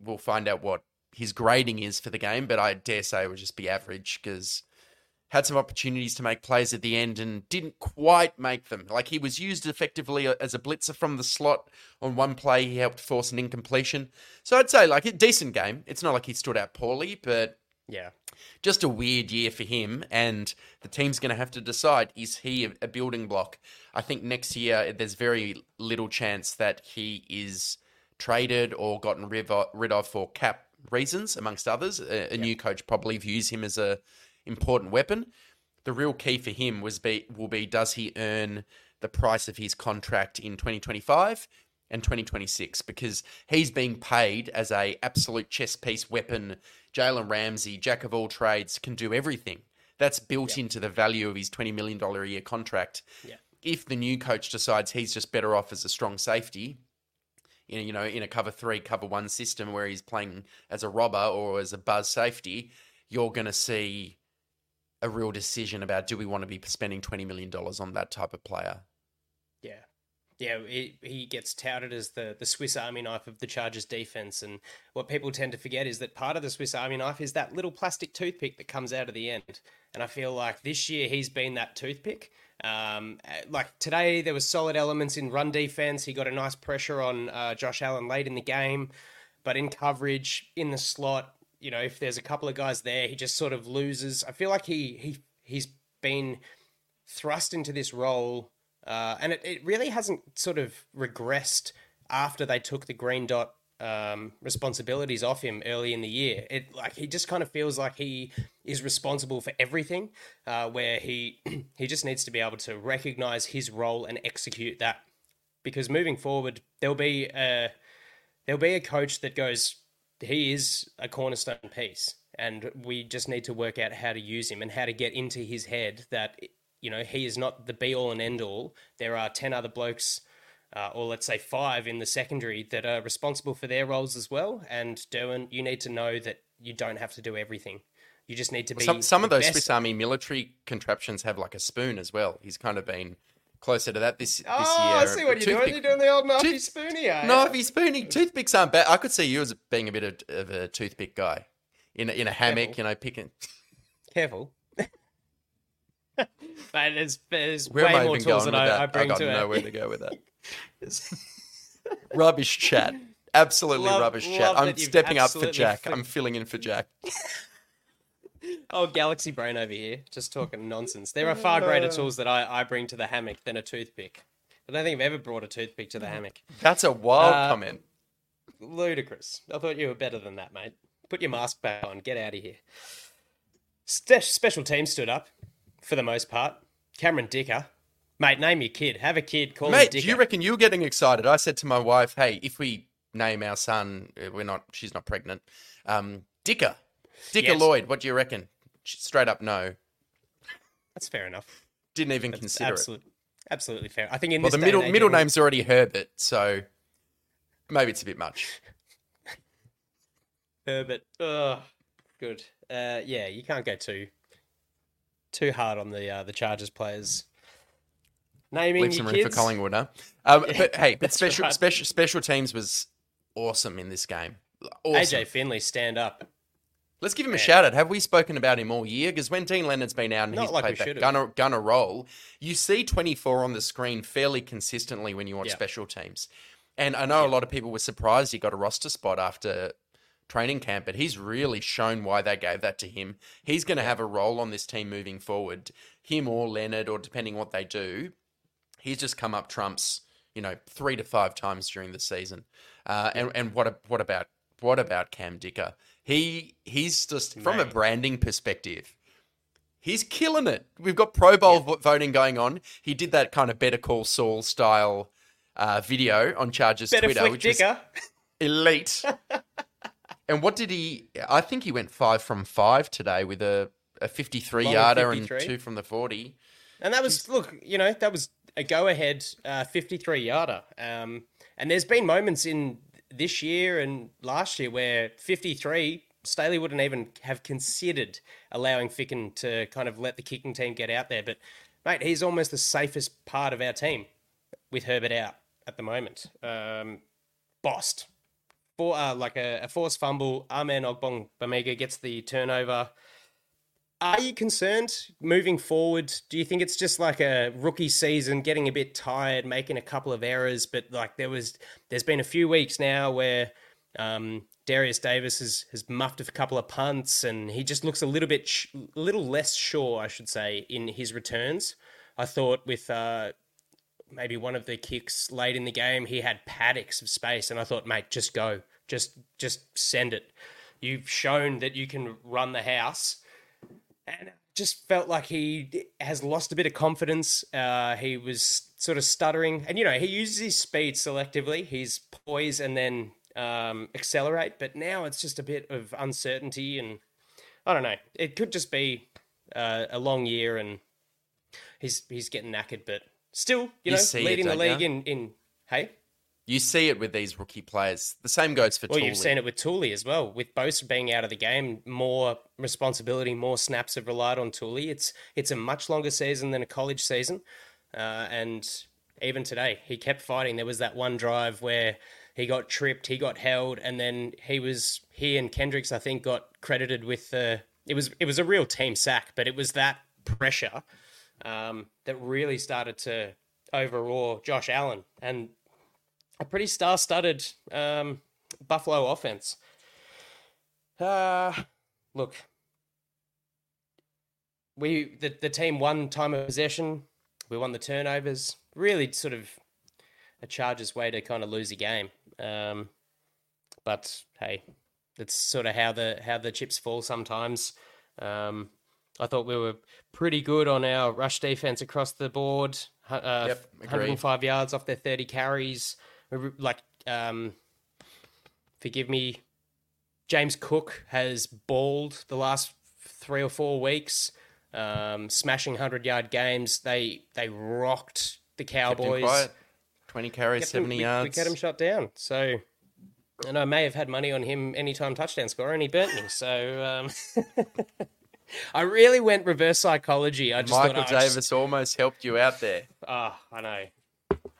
we'll find out what his grading is for the game. But I dare say it would just be average because had some opportunities to make plays at the end and didn't quite make them. Like he was used effectively uh, as a blitzer from the slot on one play. He helped force an incompletion. So I'd say like a decent game. It's not like he stood out poorly, but Yeah. just a weird year for him. And the team's going to have to decide is he a, building block? I think next year there's very little chance that he is traded or gotten rid of, for cap reasons, amongst others. A, a new coach probably views him as a important weapon. The real key for him was be will be does he earn the price of his contract in 2025 and 2026 because he's being paid as a absolute chess piece weapon. Jalen Ramsey, jack of all trades, can do everything. That's built into the value of his $20 million a year contract. Yeah. If the new coach decides he's just better off as a strong safety, in, you know, in a cover three, cover one system where he's playing as a robber or as a buzz safety, you're going to see a real decision about do we want to be spending $20 million on that type of player? Yeah. Yeah, he, he gets touted as the, the Swiss Army knife of the Chargers defense. And what people tend to forget is that part of the Swiss Army knife is that little plastic toothpick that comes out of the end. And I feel like this year he's been that toothpick. Um, like today, there was solid elements in run defense. He got a nice pressure on uh, Josh Allen late in the game, but in coverage, in the slot, you know, if there's a couple of guys there, he just sort of loses. I feel like he he he's been thrust into this role, uh, and it, it really hasn't sort of regressed after they took the green dot um, responsibilities off him early in the year. It like he just kind of feels like he is responsible for everything, uh, where he he just needs to be able to recognize his role and execute that. Because moving forward, there'll be a there'll be a coach that goes, he is a cornerstone piece, and we just need to work out how to use him and how to get into his head that you know he is not the be all and end all. There are ten other blokes uh, or let's say five in the secondary that are responsible for their roles as well. And Derwin, you need to know that you don't have to do everything. You just need to be. Some, some of those best. Swiss Army military contraptions have like a spoon as well. He's kind of been closer to that this, this Oh, year. I see what you're doing. You're doing the old knifey Tooth- spoony? Knifey spooning. Toothpicks aren't bad. I could see you as being a bit of, of a toothpick guy. In a, in a hammock, Careful. you know, picking. Careful. But there's, there's Where way I more tools than I? I bring got to it. nowhere to go with that. rubbish chat. Absolutely Love- rubbish love chat. I'm stepping up for Jack. I'm filling in for Jack. Oh, Galaxy Brain over here, just talking nonsense. There are far greater tools that I, I bring to the hammock than a toothpick. I don't think I've ever brought a toothpick to the hammock. That's a wild Uh, comment. Ludicrous. I thought you were better than that, mate. Put your mask back on. Get out of here. Ste- special team stood up for the most part. Cameron Dicker. Mate, name your kid. Have a kid. Call him Mate, Dicker. do you reckon you're getting excited? I said to my wife, "Hey, if we name our son, uh, we're not. She's not pregnant. Um, Dicker, Dicker Yes. Lloyd. What do you reckon?" Straight up, no. That's fair enough. Didn't even That's consider it. absolutely fair. I think in Well, this the middle middle name's already Herbert, so maybe it's a bit much. Herbert. Ugh, good. Uh, yeah, you can't go too too hard on the uh, the Chargers players. Naming Leave some room kids. for Collingwood, huh? Um, but hey, but special right. special special teams was awesome in this game. Awesome. AJ Finley, stand up. Let's give him a shout out. Have we spoken about him all year? Because when Deane Leonard's been out and Not he's like played that gunner, gunner role, you see 24 on the screen fairly consistently when you watch Yeah. special teams. And I know a lot of people were surprised he got a roster spot after training camp, but he's really shown why they gave that to him. He's going to have a role on this team moving forward. Him or Leonard, or depending what they do, he's just come up trumps, you know, three to five times during the season. Uh, and and what a, what about what about Cam Dicker? He he's just from a branding perspective. He's killing it. We've got Pro Bowl vo- voting going on. He did that kind of Better Call Saul style uh, video on Chargers Better Twitter, which was Dicker. elite. and what did he? I think he went five from five today with a, a 53 Long yarder and two from the 40. And that was look, you know, that was a go ahead uh, 53 yarder. Um, and there's been moments in this year and last year where 53 Staley wouldn't even have considered allowing Ficken to kind of let the kicking team get out there. But mate, he's almost the safest part of our team with Herbert out at the moment. Um, bossed. For, uh, like a, a forced fumble, Amen Ogbong Bamega gets the turnover. Are you concerned moving forward? Do you think it's just like a rookie season, getting a bit tired, making a couple of errors? But like there was, there's been a few weeks now where um, Darius Davis has has muffed a couple of punts, and he just looks a little bit, sh- little less sure, I should say, in his returns. I thought with uh, maybe one of the kicks late in the game, he had paddocks of space, and I thought, mate, just go, just just send it. You've shown that you can run the house and just felt like he has lost a bit of confidence. Uh, he was sort of stuttering, and you know he uses his speed selectively. He's poise and then um, accelerate, but now it's just a bit of uncertainty, and I don't know. It could just be uh, a long year, and he's he's getting knackered, but still, you, You know, see it, leading the league in in hey. You see it with these rookie players. The same goes for Well, Tuli. you've seen it with Tuli as well. With Bosa being out of the game, more responsibility, more snaps have relied on Tuli. It's it's a much longer season than a college season, uh, and even today he kept fighting. There was that one drive where he got tripped, he got held, and then he was he and Kendricks I think got credited with the. It was it was a real team sack, but it was that pressure um, that really started to overawe Josh Allen and a pretty star-studded um, Buffalo offense. Uh, look, we the the team won time of possession. We won the turnovers. Really, sort of a Chargers way to kind of lose a game. Um, but hey, that's sort of how the how the chips fall sometimes. Um, I thought we were pretty good on our rush defense across the board. Uh, Yep, 105 yards off their 30 carries. Like, um, forgive me, James Cook has balled the last three or four weeks, um, smashing 100 yard games. They they rocked the Cowboys. 20 carries, Kept him- 70 we, yards. We kept him shut down. So and I may have had money on him anytime touchdown score, and he burnt me. So um, I really went reverse psychology. I just Michael thought, oh, Davis just- almost helped you out there. Oh, I know.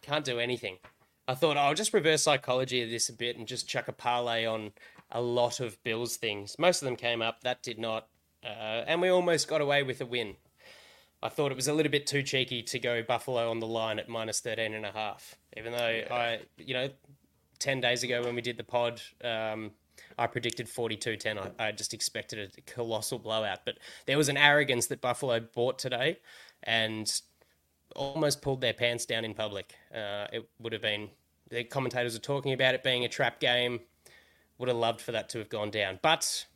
Can't do anything. I thought I'll just reverse psychology of this a bit and just chuck a parlay on a lot of Bills things. Most of them came up. That did not. Uh, and we almost got away with a win. I thought it was a little bit too cheeky to go Buffalo on the line at minus 13 and a half. Even though I, you know, 10 days ago when we did the pod, um, I predicted 42 10. I, I just expected a colossal blowout. But there was an arrogance that Buffalo bought today. And almost pulled their pants down in public. Uh, it would have been the commentators were talking about it being a trap game. Would have loved for that to have gone down, but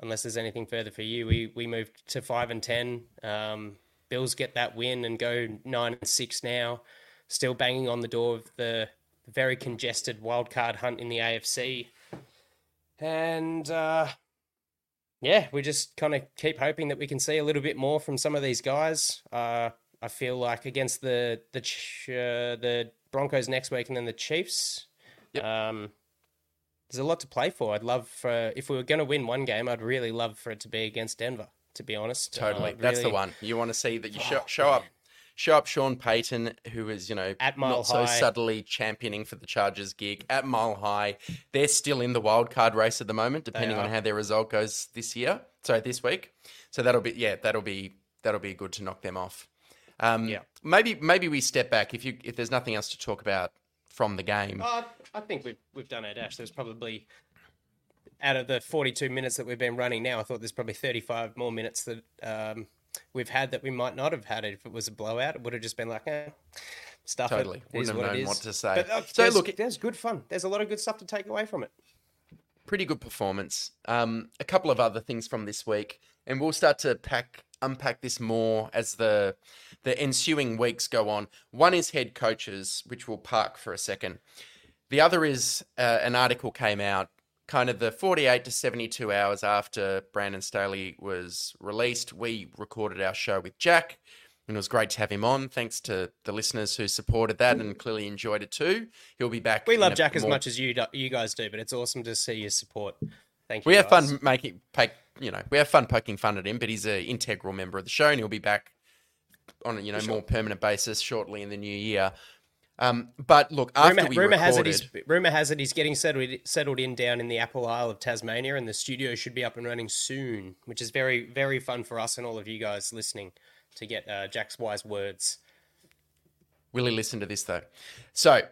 unless there's anything further for you, we we moved to five and ten. Um, Bills get that win and go nine and six now, still banging on the door of the very congested wild card hunt in the AFC. And uh, yeah, we just kind of keep hoping that we can see a little bit more from some of these guys. Uh, I feel like against the the uh, the Broncos next week and then the Chiefs. Um, there's a lot to play for. I'd love for if we were going to win one game, I'd really love for it to be against Denver. To be honest, Totally, Uh, that's the one you want to see that you show, Oh, show up, show up Sean Payton, who is you know At Mile not so subtly championing for the Chargers gig at Mile High. They're still in the wild card race at the moment, depending on how their result goes this year. Sorry, this week. So that'll be yeah, that'll be that'll be good to knock them off. Um, Yeah. maybe maybe we step back if you if there's nothing else to talk about from the game. Uh, I think we've we've done our dash. There's probably out of the 42 minutes that we've been running now, I thought there's probably 35 more minutes that um, we've had that we might not have had it if it was a blowout. It would have just been like, eh, stuff. Totally. It Wouldn't have what known what to say. But, uh, So, look- there's good fun. There's a lot of good stuff to take away from it. pretty good performance. Um, a couple of other things from this week, and we'll start to pack unpack this more as the the ensuing weeks go on. One is head coaches, which we'll park for a second. The other is uh, an article came out kind of the 48 to 72 hours after Brandon Staley was released. We recorded our show with Jack. And it was great to have him on. Thanks to the listeners who supported that and clearly enjoyed it too. He'll be back. We love Jack as much as you do, you guys do, but it's awesome to see your support. Thank you. we have fun making you know we have fun poking fun at him but he's an integral member of the show and he'll be back on a you know more permanent basis shortly in the new year um, but look after Rumor, we rumor recorded, has it he's rumor has it he's getting settled settled in down in the Apple Isle of Tasmania, and the studio should be up and running soon, which is very very fun for us and all of you guys listening to get uh, Jack's wise words. Will he listen to this though? So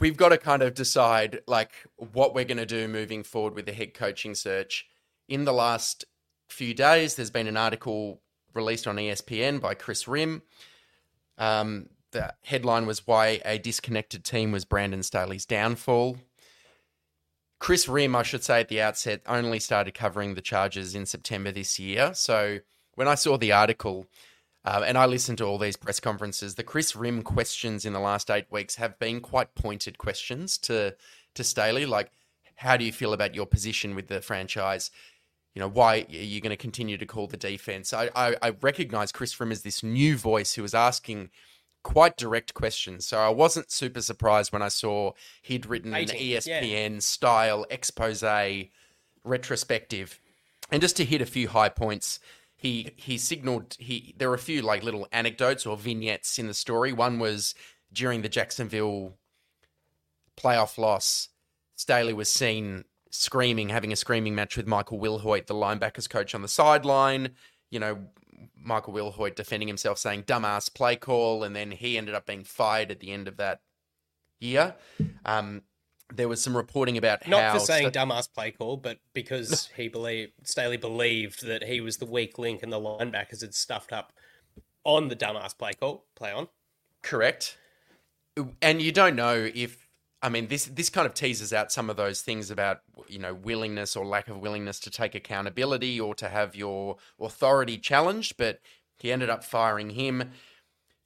we've got to kind of decide like what we're going to do moving forward with the head coaching search. In the last few days, there's been an article released on ESPN by Chris Rim. Um, the headline was "Why a disconnected team was Brandon Staley's downfall." Chris Rim, I should say at the outset, only started covering the Chargers in September this year. So when I saw the article, uh, and I listened to all these press conferences. The Chris Rim questions in the last eight weeks have been quite pointed questions to to Staley, like how do you feel about your position with the franchise? You know, why are you going to continue to call the defense? I, I, I recognize Chris Rim as this new voice who was asking quite direct questions. So I wasn't super surprised when I saw he'd written an E Baiting, yeah. ESPN style expose retrospective. And just to hit a few high points, he he signaled he there were a few like little anecdotes or vignettes in the story. One was during the Jacksonville playoff loss, Staley was seen screaming, having a screaming match with Michael Wilhoite, the linebackers coach on the sideline. You know, Michael Wilhoite defending himself, saying "dumbass play call," and then he ended up being fired at the end of that year. Um, there was some reporting about Not how for saying Sta- dumbass play call, but because he believed Staley believed that he was the weak link and the linebackers had stuffed up on the dumbass play call. Play on. Correct. And you don't know if I mean this this kind of teases out some of those things about you know willingness or lack of willingness to take accountability or to have your authority challenged, but he ended up firing him.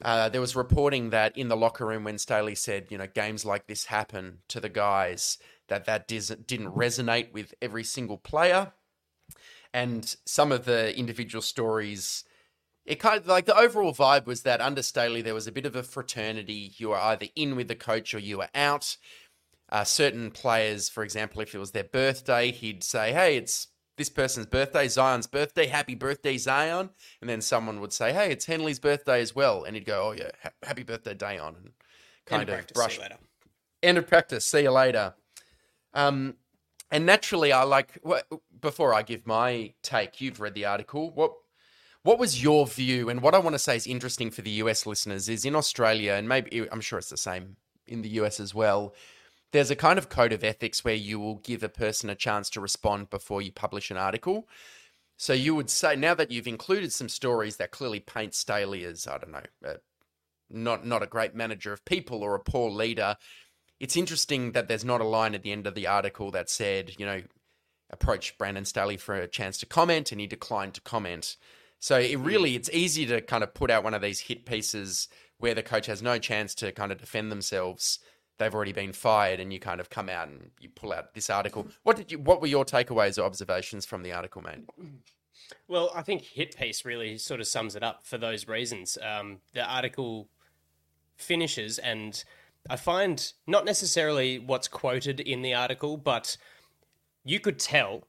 Uh, there was reporting that in the locker room when Staley said, you know, games like this happen to the guys, that that dis- didn't resonate with every single player. And some of the individual stories it kind of like the overall vibe was that under Staley there was a bit of a fraternity. You were either in with the coach or you were out. uh, certain players, for example, if it was their birthday, he'd say, "Hey, it's this person's birthday, Zion's birthday, happy birthday, Zion," and then someone would say, "Hey, it's Henley's birthday as well," and he'd go, "Oh yeah, ha- happy birthday, Daiyan," and kind End of practice, brush see you later. end of practice. See you later. Um, and naturally, I like before I give my take. You've read the article. What what was your view? And what I want to say is interesting for the US listeners is in Australia, and maybe I'm sure it's the same in the US as well. There's a kind of code of ethics where you will give a person a chance to respond before you publish an article. So you would say now that you've included some stories that clearly paint Staley as I don't know, uh, not not a great manager of people or a poor leader. It's interesting that there's not a line at the end of the article that said, you know, approached Brandon Staley for a chance to comment and he declined to comment. So it really it's easy to kind of put out one of these hit pieces where the coach has no chance to kind of defend themselves. They've already been fired and you kind of come out and you pull out this article. What did you what were your takeaways or observations from the article, mate? Well, I think hit piece really sort of sums it up for those reasons. Um, the article finishes, and I find not necessarily what's quoted in the article, but you could tell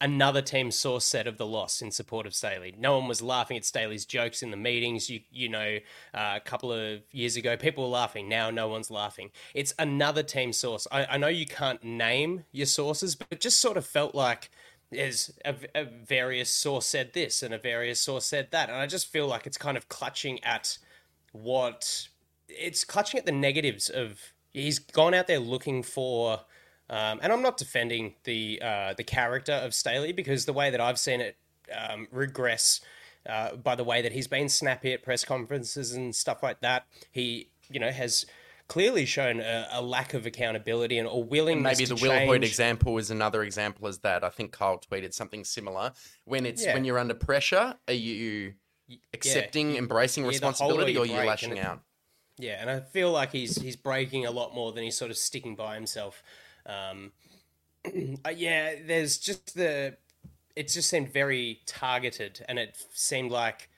another team's source said of the loss in support of Staley. No one was laughing at Staley's jokes in the meetings. You you know, uh, a couple of years ago, people were laughing. Now no one's laughing. It's another team source. I, I know you can't name your sources, but it just sort of felt like there's a, a various source said this and a various source said that, and I just feel like it's kind of clutching at what it's clutching at the negatives of. He's gone out there looking for. Um, and I'm not defending the uh, the character of Staley because the way that I've seen it um, regress uh, by the way that he's been snappy at press conferences and stuff like that, he you know has clearly shown a, a lack of accountability and a willingness. Maybe the to Wilhoite example is another example as that. I think Kyle tweeted something similar. When it's Yeah. when you're under pressure, are you accepting, embracing yeah, the responsibility, or you are you lashing out? Yeah, and I feel like he's he's breaking a lot more than he's sort of sticking by himself. Um, uh, yeah, there's just the. It just seemed very targeted, and it seemed like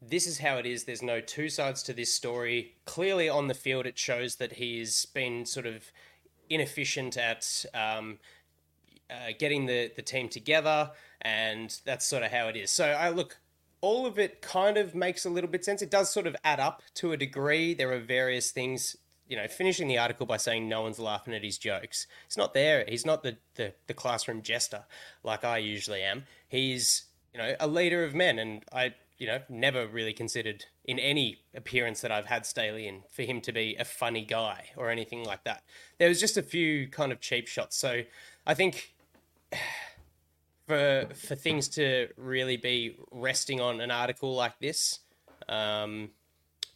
this is how it is. There's no two sides to this story. Clearly, on the field, it shows that he's been sort of inefficient at um, uh, getting the, the team together, and that's sort of how it is. So I look, all of it kind of makes a little bit sense. It does sort of add up to a degree. There are various things, you know, finishing the article by saying no one's laughing at his jokes. It's not there. He's not the, the, the classroom jester like I usually am. He's, you know, a leader of men, and I, you know, never really considered in any appearance that I've had Staley in for him to be a funny guy or anything like that. There was just a few kind of cheap shots. So I think for for things to really be resting on an article like this um,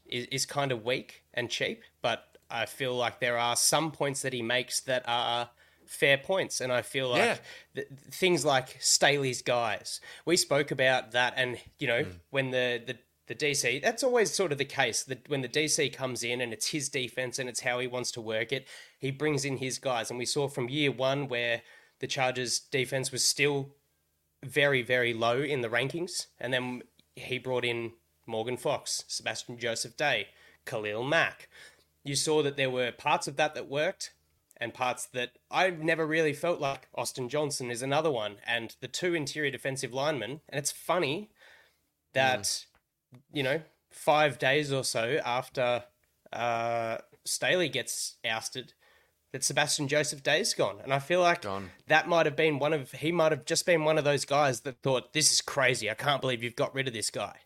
is, is kind of weak and cheap. But I feel like there are some points that he makes that are fair points, and I feel like Yeah. th- things like Staley's guys. We spoke about that, and you know mm. when the the the DC, that's always sort of the case. That when the DC comes in and it's his defense and it's how he wants to work it, he brings in his guys. And we saw from year one where the Chargers defense was still very, very low in the rankings. And then he brought in Morgan Fox, Sebastian Joseph Day, Khalil Mack. You saw that there were parts of that that worked and parts that I've never really felt like. Austin Johnson is another one. And the two interior defensive linemen. And it's funny that, you know, five days or so after uh, Staley gets ousted, that Sebastian Joseph Day's gone. And I feel like Gone. that might have been one of he might have just been one of those guys that thought, This is crazy. I can't believe you've got rid of this guy.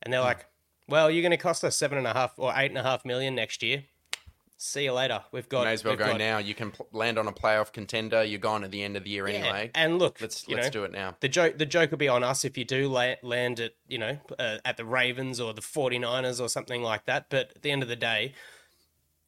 And they're like, Well, you're gonna cost us seven and a half or eight and a half million next year. See you later. We've got May as well go got- now. You can pl- land on a playoff contender. You're gone at the end of the year Yeah, anyway. And look, let's let's know, do it now. the joke the joke will be on us if you do la- land at you know uh, at the Ravens or the 49ers or something like that but at the end of the day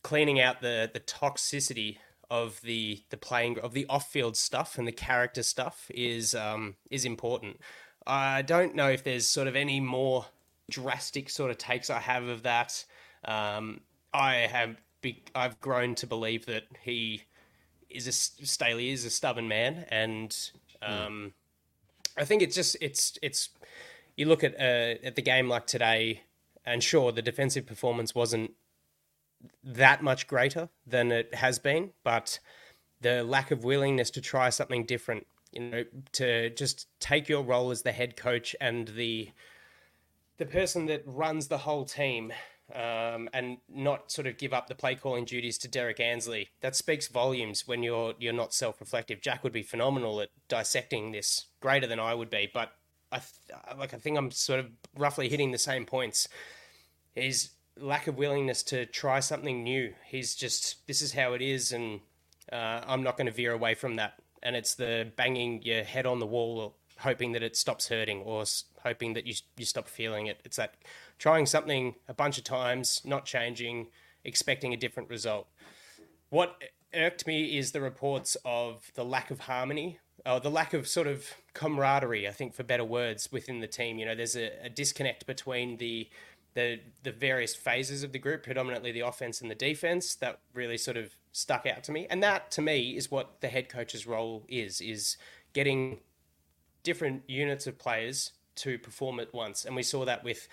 cleaning out the the toxicity of the the playing of the off-field stuff and the character stuff is um is important I don't know if there's sort of any more drastic sort of takes I have of that. Um I have be- I've grown to believe that he is a Staley is a stubborn man, and um, I think it's just it's it's you look at uh, at the game like today, and sure the defensive performance wasn't that much greater than it has been, but the lack of willingness to try something different, you know, to just take your role as the head coach and the the person that runs the whole team um, and not sort of give up the play calling duties to Derrick Ansley. That speaks volumes when you're you're not self reflective. Jack would be phenomenal at dissecting this, greater than I would be. But I th- like I think I'm sort of roughly hitting the same points. His lack of willingness to try something new. He's just this is how it is, and uh, I'm not going to veer away from that. And it's the banging your head on the wall, hoping that it stops hurting, or hoping that you you stop feeling it. It's that trying something a bunch of times, not changing, expecting a different result. What irked me is the reports of the lack of harmony, or the lack of sort of camaraderie, I think, for better words, within the team. You know, there's a, a disconnect between the the the various phases of the group, predominantly the offense and the defense, that really sort of stuck out to me. And that, to me, is what the head coach's role is: is getting different units of players to perform at once. And we saw that with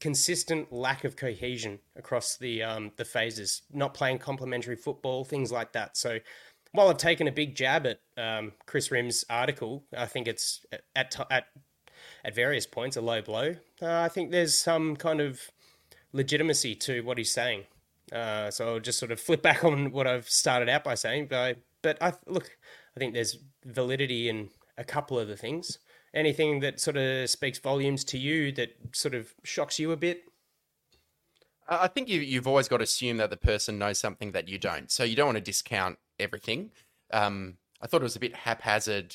consistent lack of cohesion across the um, the phases, not playing complementary football, things like that. So while I've taken a big jab at um, Chris Rim's article, I think it's at at at various points a low blow. Uh, I think there's some kind of legitimacy to what he's saying. Uh, so I'll just sort of flip back on what I've started out by saying. But I, but I look, I think there's validity in a couple of the things anything that sort of speaks volumes to you that sort of shocks you a bit? I think you, you've always got to assume that the person knows something that you don't. So you don't want to discount everything. Um, I thought it was a bit haphazard,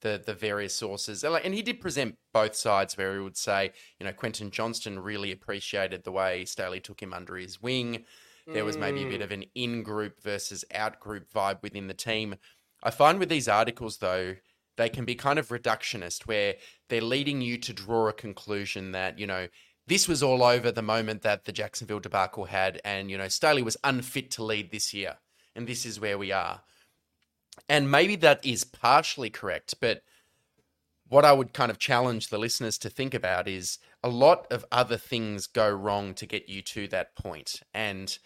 the the various sources, and he did present both sides, where he would say, you know, Quentin Johnston really appreciated the way Staley took him under his wing. There was maybe a bit mm. of an in group versus out group vibe within the team. I find with these articles, though, they can be kind of reductionist where they're leading you to draw a conclusion that, you know, this was all over the moment that the Jacksonville debacle had, and, you know, Staley was unfit to lead this year. And this is where we are. And maybe that is partially correct, but what I would kind of challenge the listeners to think about is a lot of other things go wrong to get you to that point. And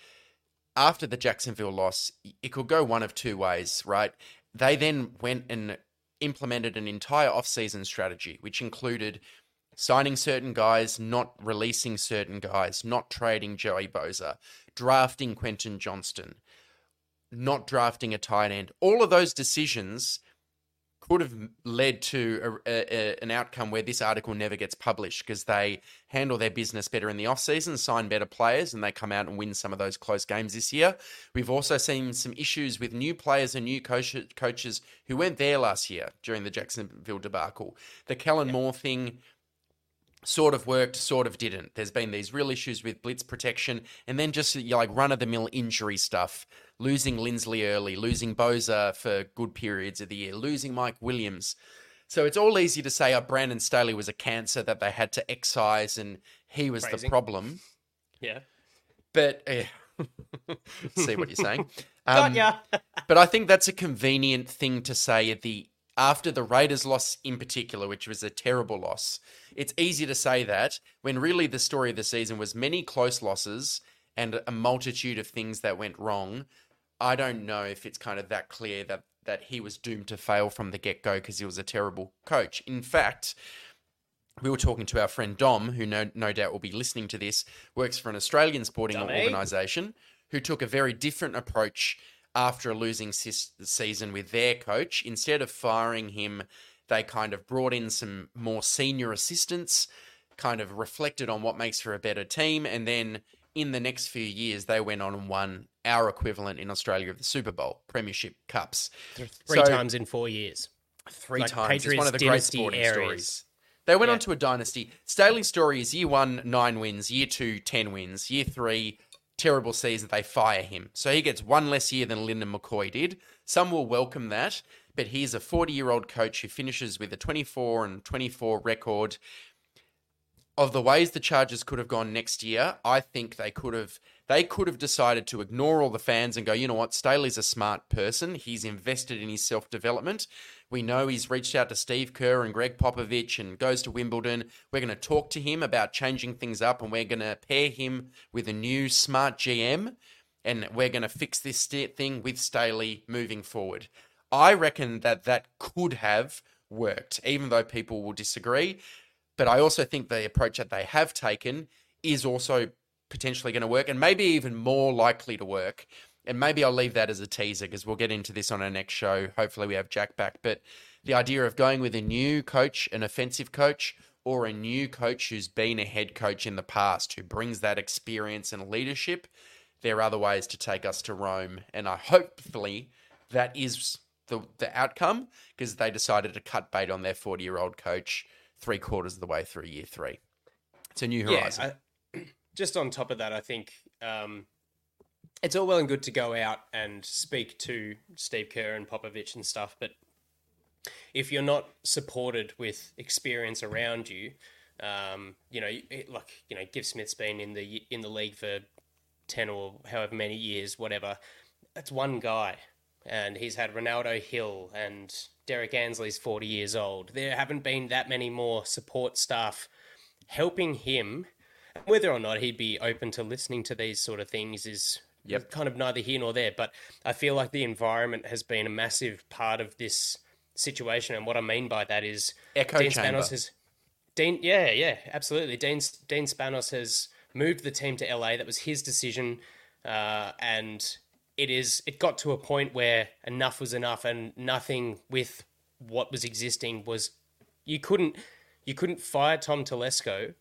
after the Jacksonville loss, it could go one of two ways, right? They then went and implemented an entire off-season strategy, which included signing certain guys, not releasing certain guys, not trading Joey Bosa, drafting Quentin Johnston, not drafting a tight end. All of those decisions could have led to a, a, an outcome where this article never gets published because they handle their business better in the offseason, sign better players, and they come out and win some of those close games this year. We've also seen some issues with new players and new coach, coaches who weren't there last year during the Jacksonville debacle. The Kellen Moore thing sort of worked, sort of didn't. There's been these real issues with blitz protection, and then just you know, like run of the mill injury stuff. Losing Linsley early, losing Bosa for good periods of the year, losing Mike Williams. So it's all easy to say, oh, Brandon Staley was a cancer that they had to excise, and he was Phrasing. the problem. Yeah, but eh, see what you're saying. Um, but I think that's a convenient thing to say at the after the Raiders loss in particular, which was a terrible loss, it's easy to say that when really the story of the season was many close losses and a multitude of things that went wrong. I don't know if it's kind of that clear that that he was doomed to fail from the get go because he was a terrible coach. In fact, we were talking to our friend Dom, who no, no doubt will be listening to this, works for an Australian sporting organisation, who took a very different approach after a losing season with their coach. Instead of firing him, they kind of brought in some more senior assistants, kind of reflected on what makes for a better team, and then in the next few years, they went on and won our equivalent in Australia of the Super Bowl, Premiership Cups. Three so, times in four years. Three like times. Patriots it's one of the great sporting areas. stories. They went yeah. on to a dynasty. Staley's story is year one, nine wins. Year two, ten wins. Year three, terrible season, they fire him. So he gets one less year than Lynn and McCoy did. Some will welcome that, but he's a 40 year old coach who finishes with a 24 and 24 record. Of the ways the Chargers could have gone next year, I think they could have they could have decided to ignore all the fans and go, you know what, Staley's a smart person. He's invested in his self development. We know he's reached out to Steve Kerr and Gregg Popovich and goes to Wimbledon. We're going to talk to him about changing things up and we're going to pair him with a new smart GM. and we're going to fix this thing with Staley moving forward. I reckon that that could have worked, even though people will disagree. But I also think the approach that they have taken is also potentially going to work and maybe even more likely to work. And maybe I'll leave that as a teaser because we'll get into this on our next show. Hopefully, we have Jack back. But the idea of going with a new coach, an offensive coach, or a new coach who's been a head coach in the past, who brings that experience and leadership, there are other ways to take us to Rome. And I hopefully that is the, the outcome because they decided to cut bait on their 40 year old coach three quarters of the way through year three. It's a new horizon. Yeah, I, just on top of that, I think um, it's all well and good to go out and speak to Steve Kerr and Popovich and stuff, but if you're not supported with experience around you, um, you know, it, like you know, Giff Smith's been in the in the league for ten or however many years, whatever. That's one guy, and he's had Renaldo Hill and Derrick Ansley's forty years old. There haven't been that many more support staff helping him. Whether or not he'd be open to listening to these sort of things is Yep. kind of neither here nor there. But I feel like the environment has been a massive part of this situation, and what I mean by that is Echo Dean chamber. Spanos has Dean, yeah, yeah, absolutely. Dean Dean Spanos has moved the team to LA. That was his decision, uh, and it is. It got to a point where enough was enough, and nothing with what was existing was. You couldn't you couldn't fire Tom Telesco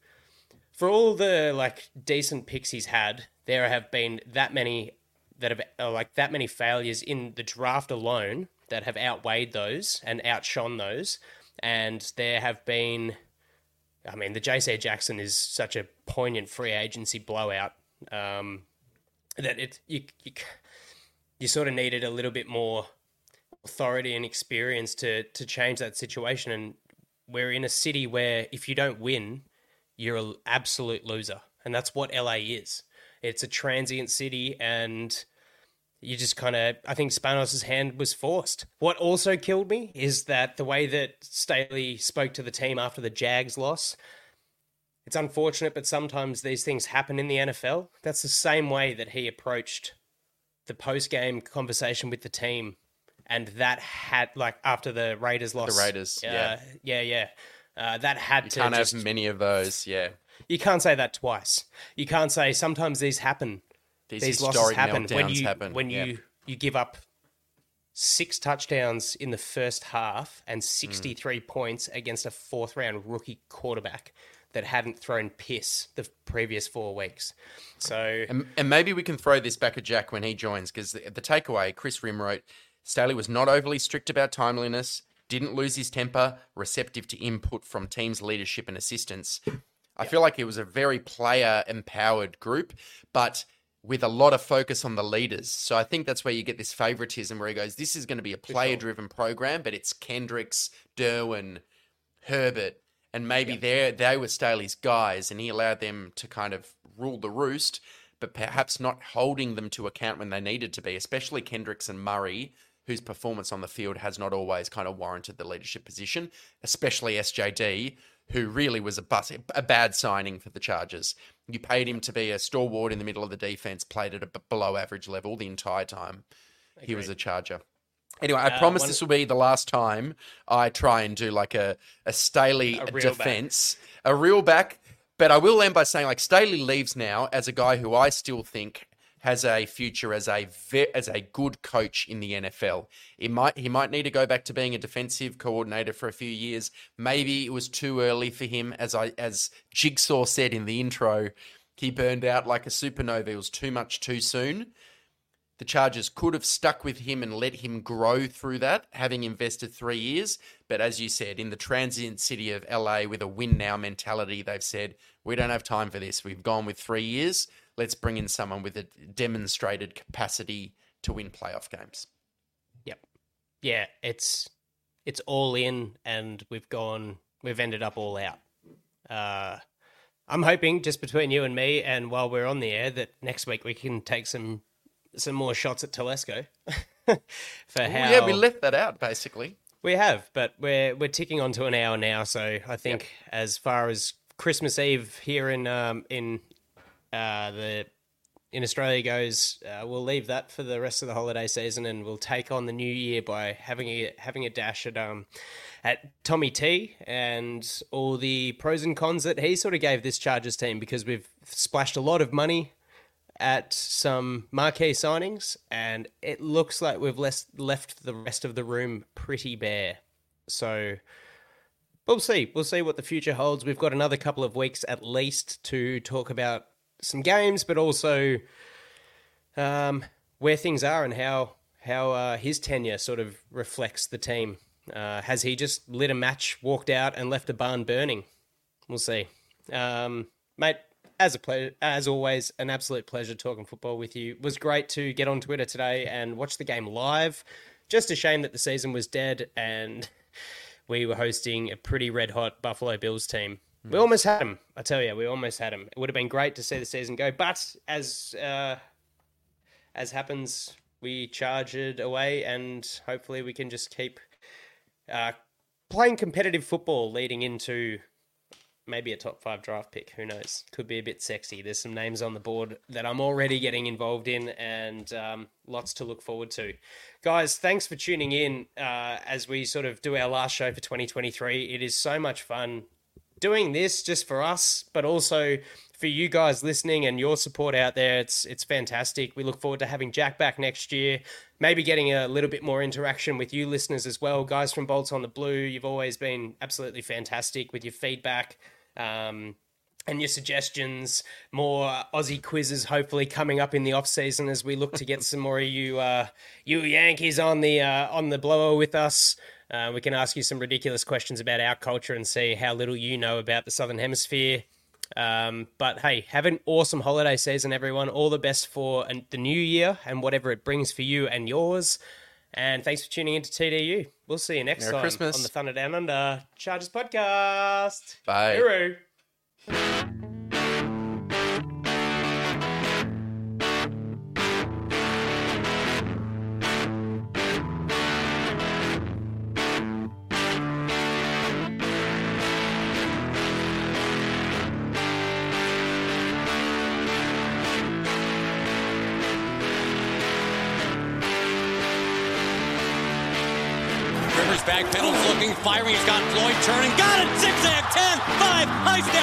for all the like decent picks he's had. There have been that many that have uh, like that many failures in the draft alone that have outweighed those and outshone those, and there have been. I mean, the JC Jackson is such a poignant free agency blowout um, that it you, you you sort of needed a little bit more authority and experience to to change that situation. And we're in a city where if you don't win, you're an absolute loser, and that's what LA is. It's a transient city, and you just kind of I think Spanos' hand was forced. What also killed me is that the way that Staley spoke to the team after the Jags loss. It's unfortunate, but sometimes these things happen in the NFL. That's the same way that he approached the post-game conversation with the team, and that had like after the Raiders lost. The Raiders, uh, yeah. yeah, yeah. Uh, that had You to can't just, have many of those. Yeah. You can't say that twice. You can't say sometimes these happen. These, These losses happen when you happen. when Yeah. you you give up six touchdowns in the first half Mm. and 63 points against a fourth round rookie quarterback that hadn't thrown piss the previous four weeks. So And, and maybe we can throw this back at Jack when he joins because the, the takeaway, Chris Rim wrote, Staley was not overly strict about timeliness, didn't lose his temper, receptive to input from team's leadership and assistance. I feel like it was a very player empowered group, but with a lot of focus on the leaders. So I think that's where you get this favoritism where he goes, This is going to be a player driven program, but it's Kendricks, Derwin, Herbert, and maybe they they were Staley's guys, and he allowed them to kind of rule the roost, but perhaps not holding them to account when they needed to be, especially Kendricks and Murray, whose performance on the field has not always kind of warranted the leadership position, especially SJD, who really was a bus, a bad signing for the Chargers. You paid him to be a stalwart in the middle of the defense, played at a below average level the entire time. He was a Charger. Anyway, I Uh, promise one- this will be the last time I try and do like a, a Staley A defense, a real back. But I will end by saying like Staley leaves now as a guy who I still think has a future as a ve- as a good coach in the NFL. It might he might need to go back to being a defensive coordinator for a few years. Maybe it was too early for him as I as Jigsaw said in the intro, he burned out like a supernova. It was too much too soon. The Chargers could have stuck with him and let him grow through that, having invested three years. But as you said, in the transient city of LA with a win now mentality, they've said, we don't have time for this. We've gone with three years. Let's bring in someone with a demonstrated capacity to win playoff games. Yep. Yeah, it's it's all in and we've gone we've ended up all out. Uh I'm hoping just between you and me and while we're on the air that next week we can take some some more shots at Telesco. for how Yeah, we left that out basically. we have, but we're we're ticking on to an hour now, so I think as far as Christmas Eve here in um in uh the in Australia goes, uh, we'll leave that for the rest of the holiday season, and we'll take on the new year by having a having a dash at um at Tommy T and all the pros and cons that he sort of gave this Chargers team because we've splashed a lot of money at some marquee signings, and it looks like we've left left the rest of the room pretty bare. So we'll see. We'll see what the future holds. We've got another couple of weeks at least to talk about some games, but also um, where things are and how how uh, his tenure sort of reflects the team. Uh, has he just lit a match, walked out, and left a barn burning? We'll see, um, mate. As a as always, an absolute pleasure talking football with you. It was great to get on Twitter today and watch the game live. Just a shame that the season was dead and we were hosting a pretty red hot Buffalo Bills team. We almost had him. I tell you, we almost had him. It would have been great to see the season go, but as uh, as happens, we charge it away, and hopefully, we can just keep uh, playing competitive football, leading into maybe a top five draft pick. Who knows? Could be a bit sexy. There's some names on the board that I'm already getting involved in, and um, lots to look forward to. Guys, thanks for tuning in uh, as we sort of do our last show for 2023. It is so much fun doing this just for us, but also for you guys listening and your support out there. It's it's fantastic. We look forward to having Jack back next year. Maybe getting a little bit more interaction with you listeners as well. Guys from Bolts on the Blue, you've always been absolutely fantastic with your feedback. Um, and your suggestions, more Aussie quizzes hopefully coming up in the off season as we look to get some more of you uh, you Yankees on the uh, on the blower with us. Uh, we can ask you some ridiculous questions about our culture and see how little you know about the Southern Hemisphere. Um, but hey, have an awesome holiday season, everyone. All the best for the new year and whatever it brings for you and yours. And thanks for tuning into TDU. We'll see you next Merry time Christmas. on the Thunder Down Under Chargers podcast. Bye. Hooroo. Got Floyd turning. Got it. Zigzag. 10, 5, high step.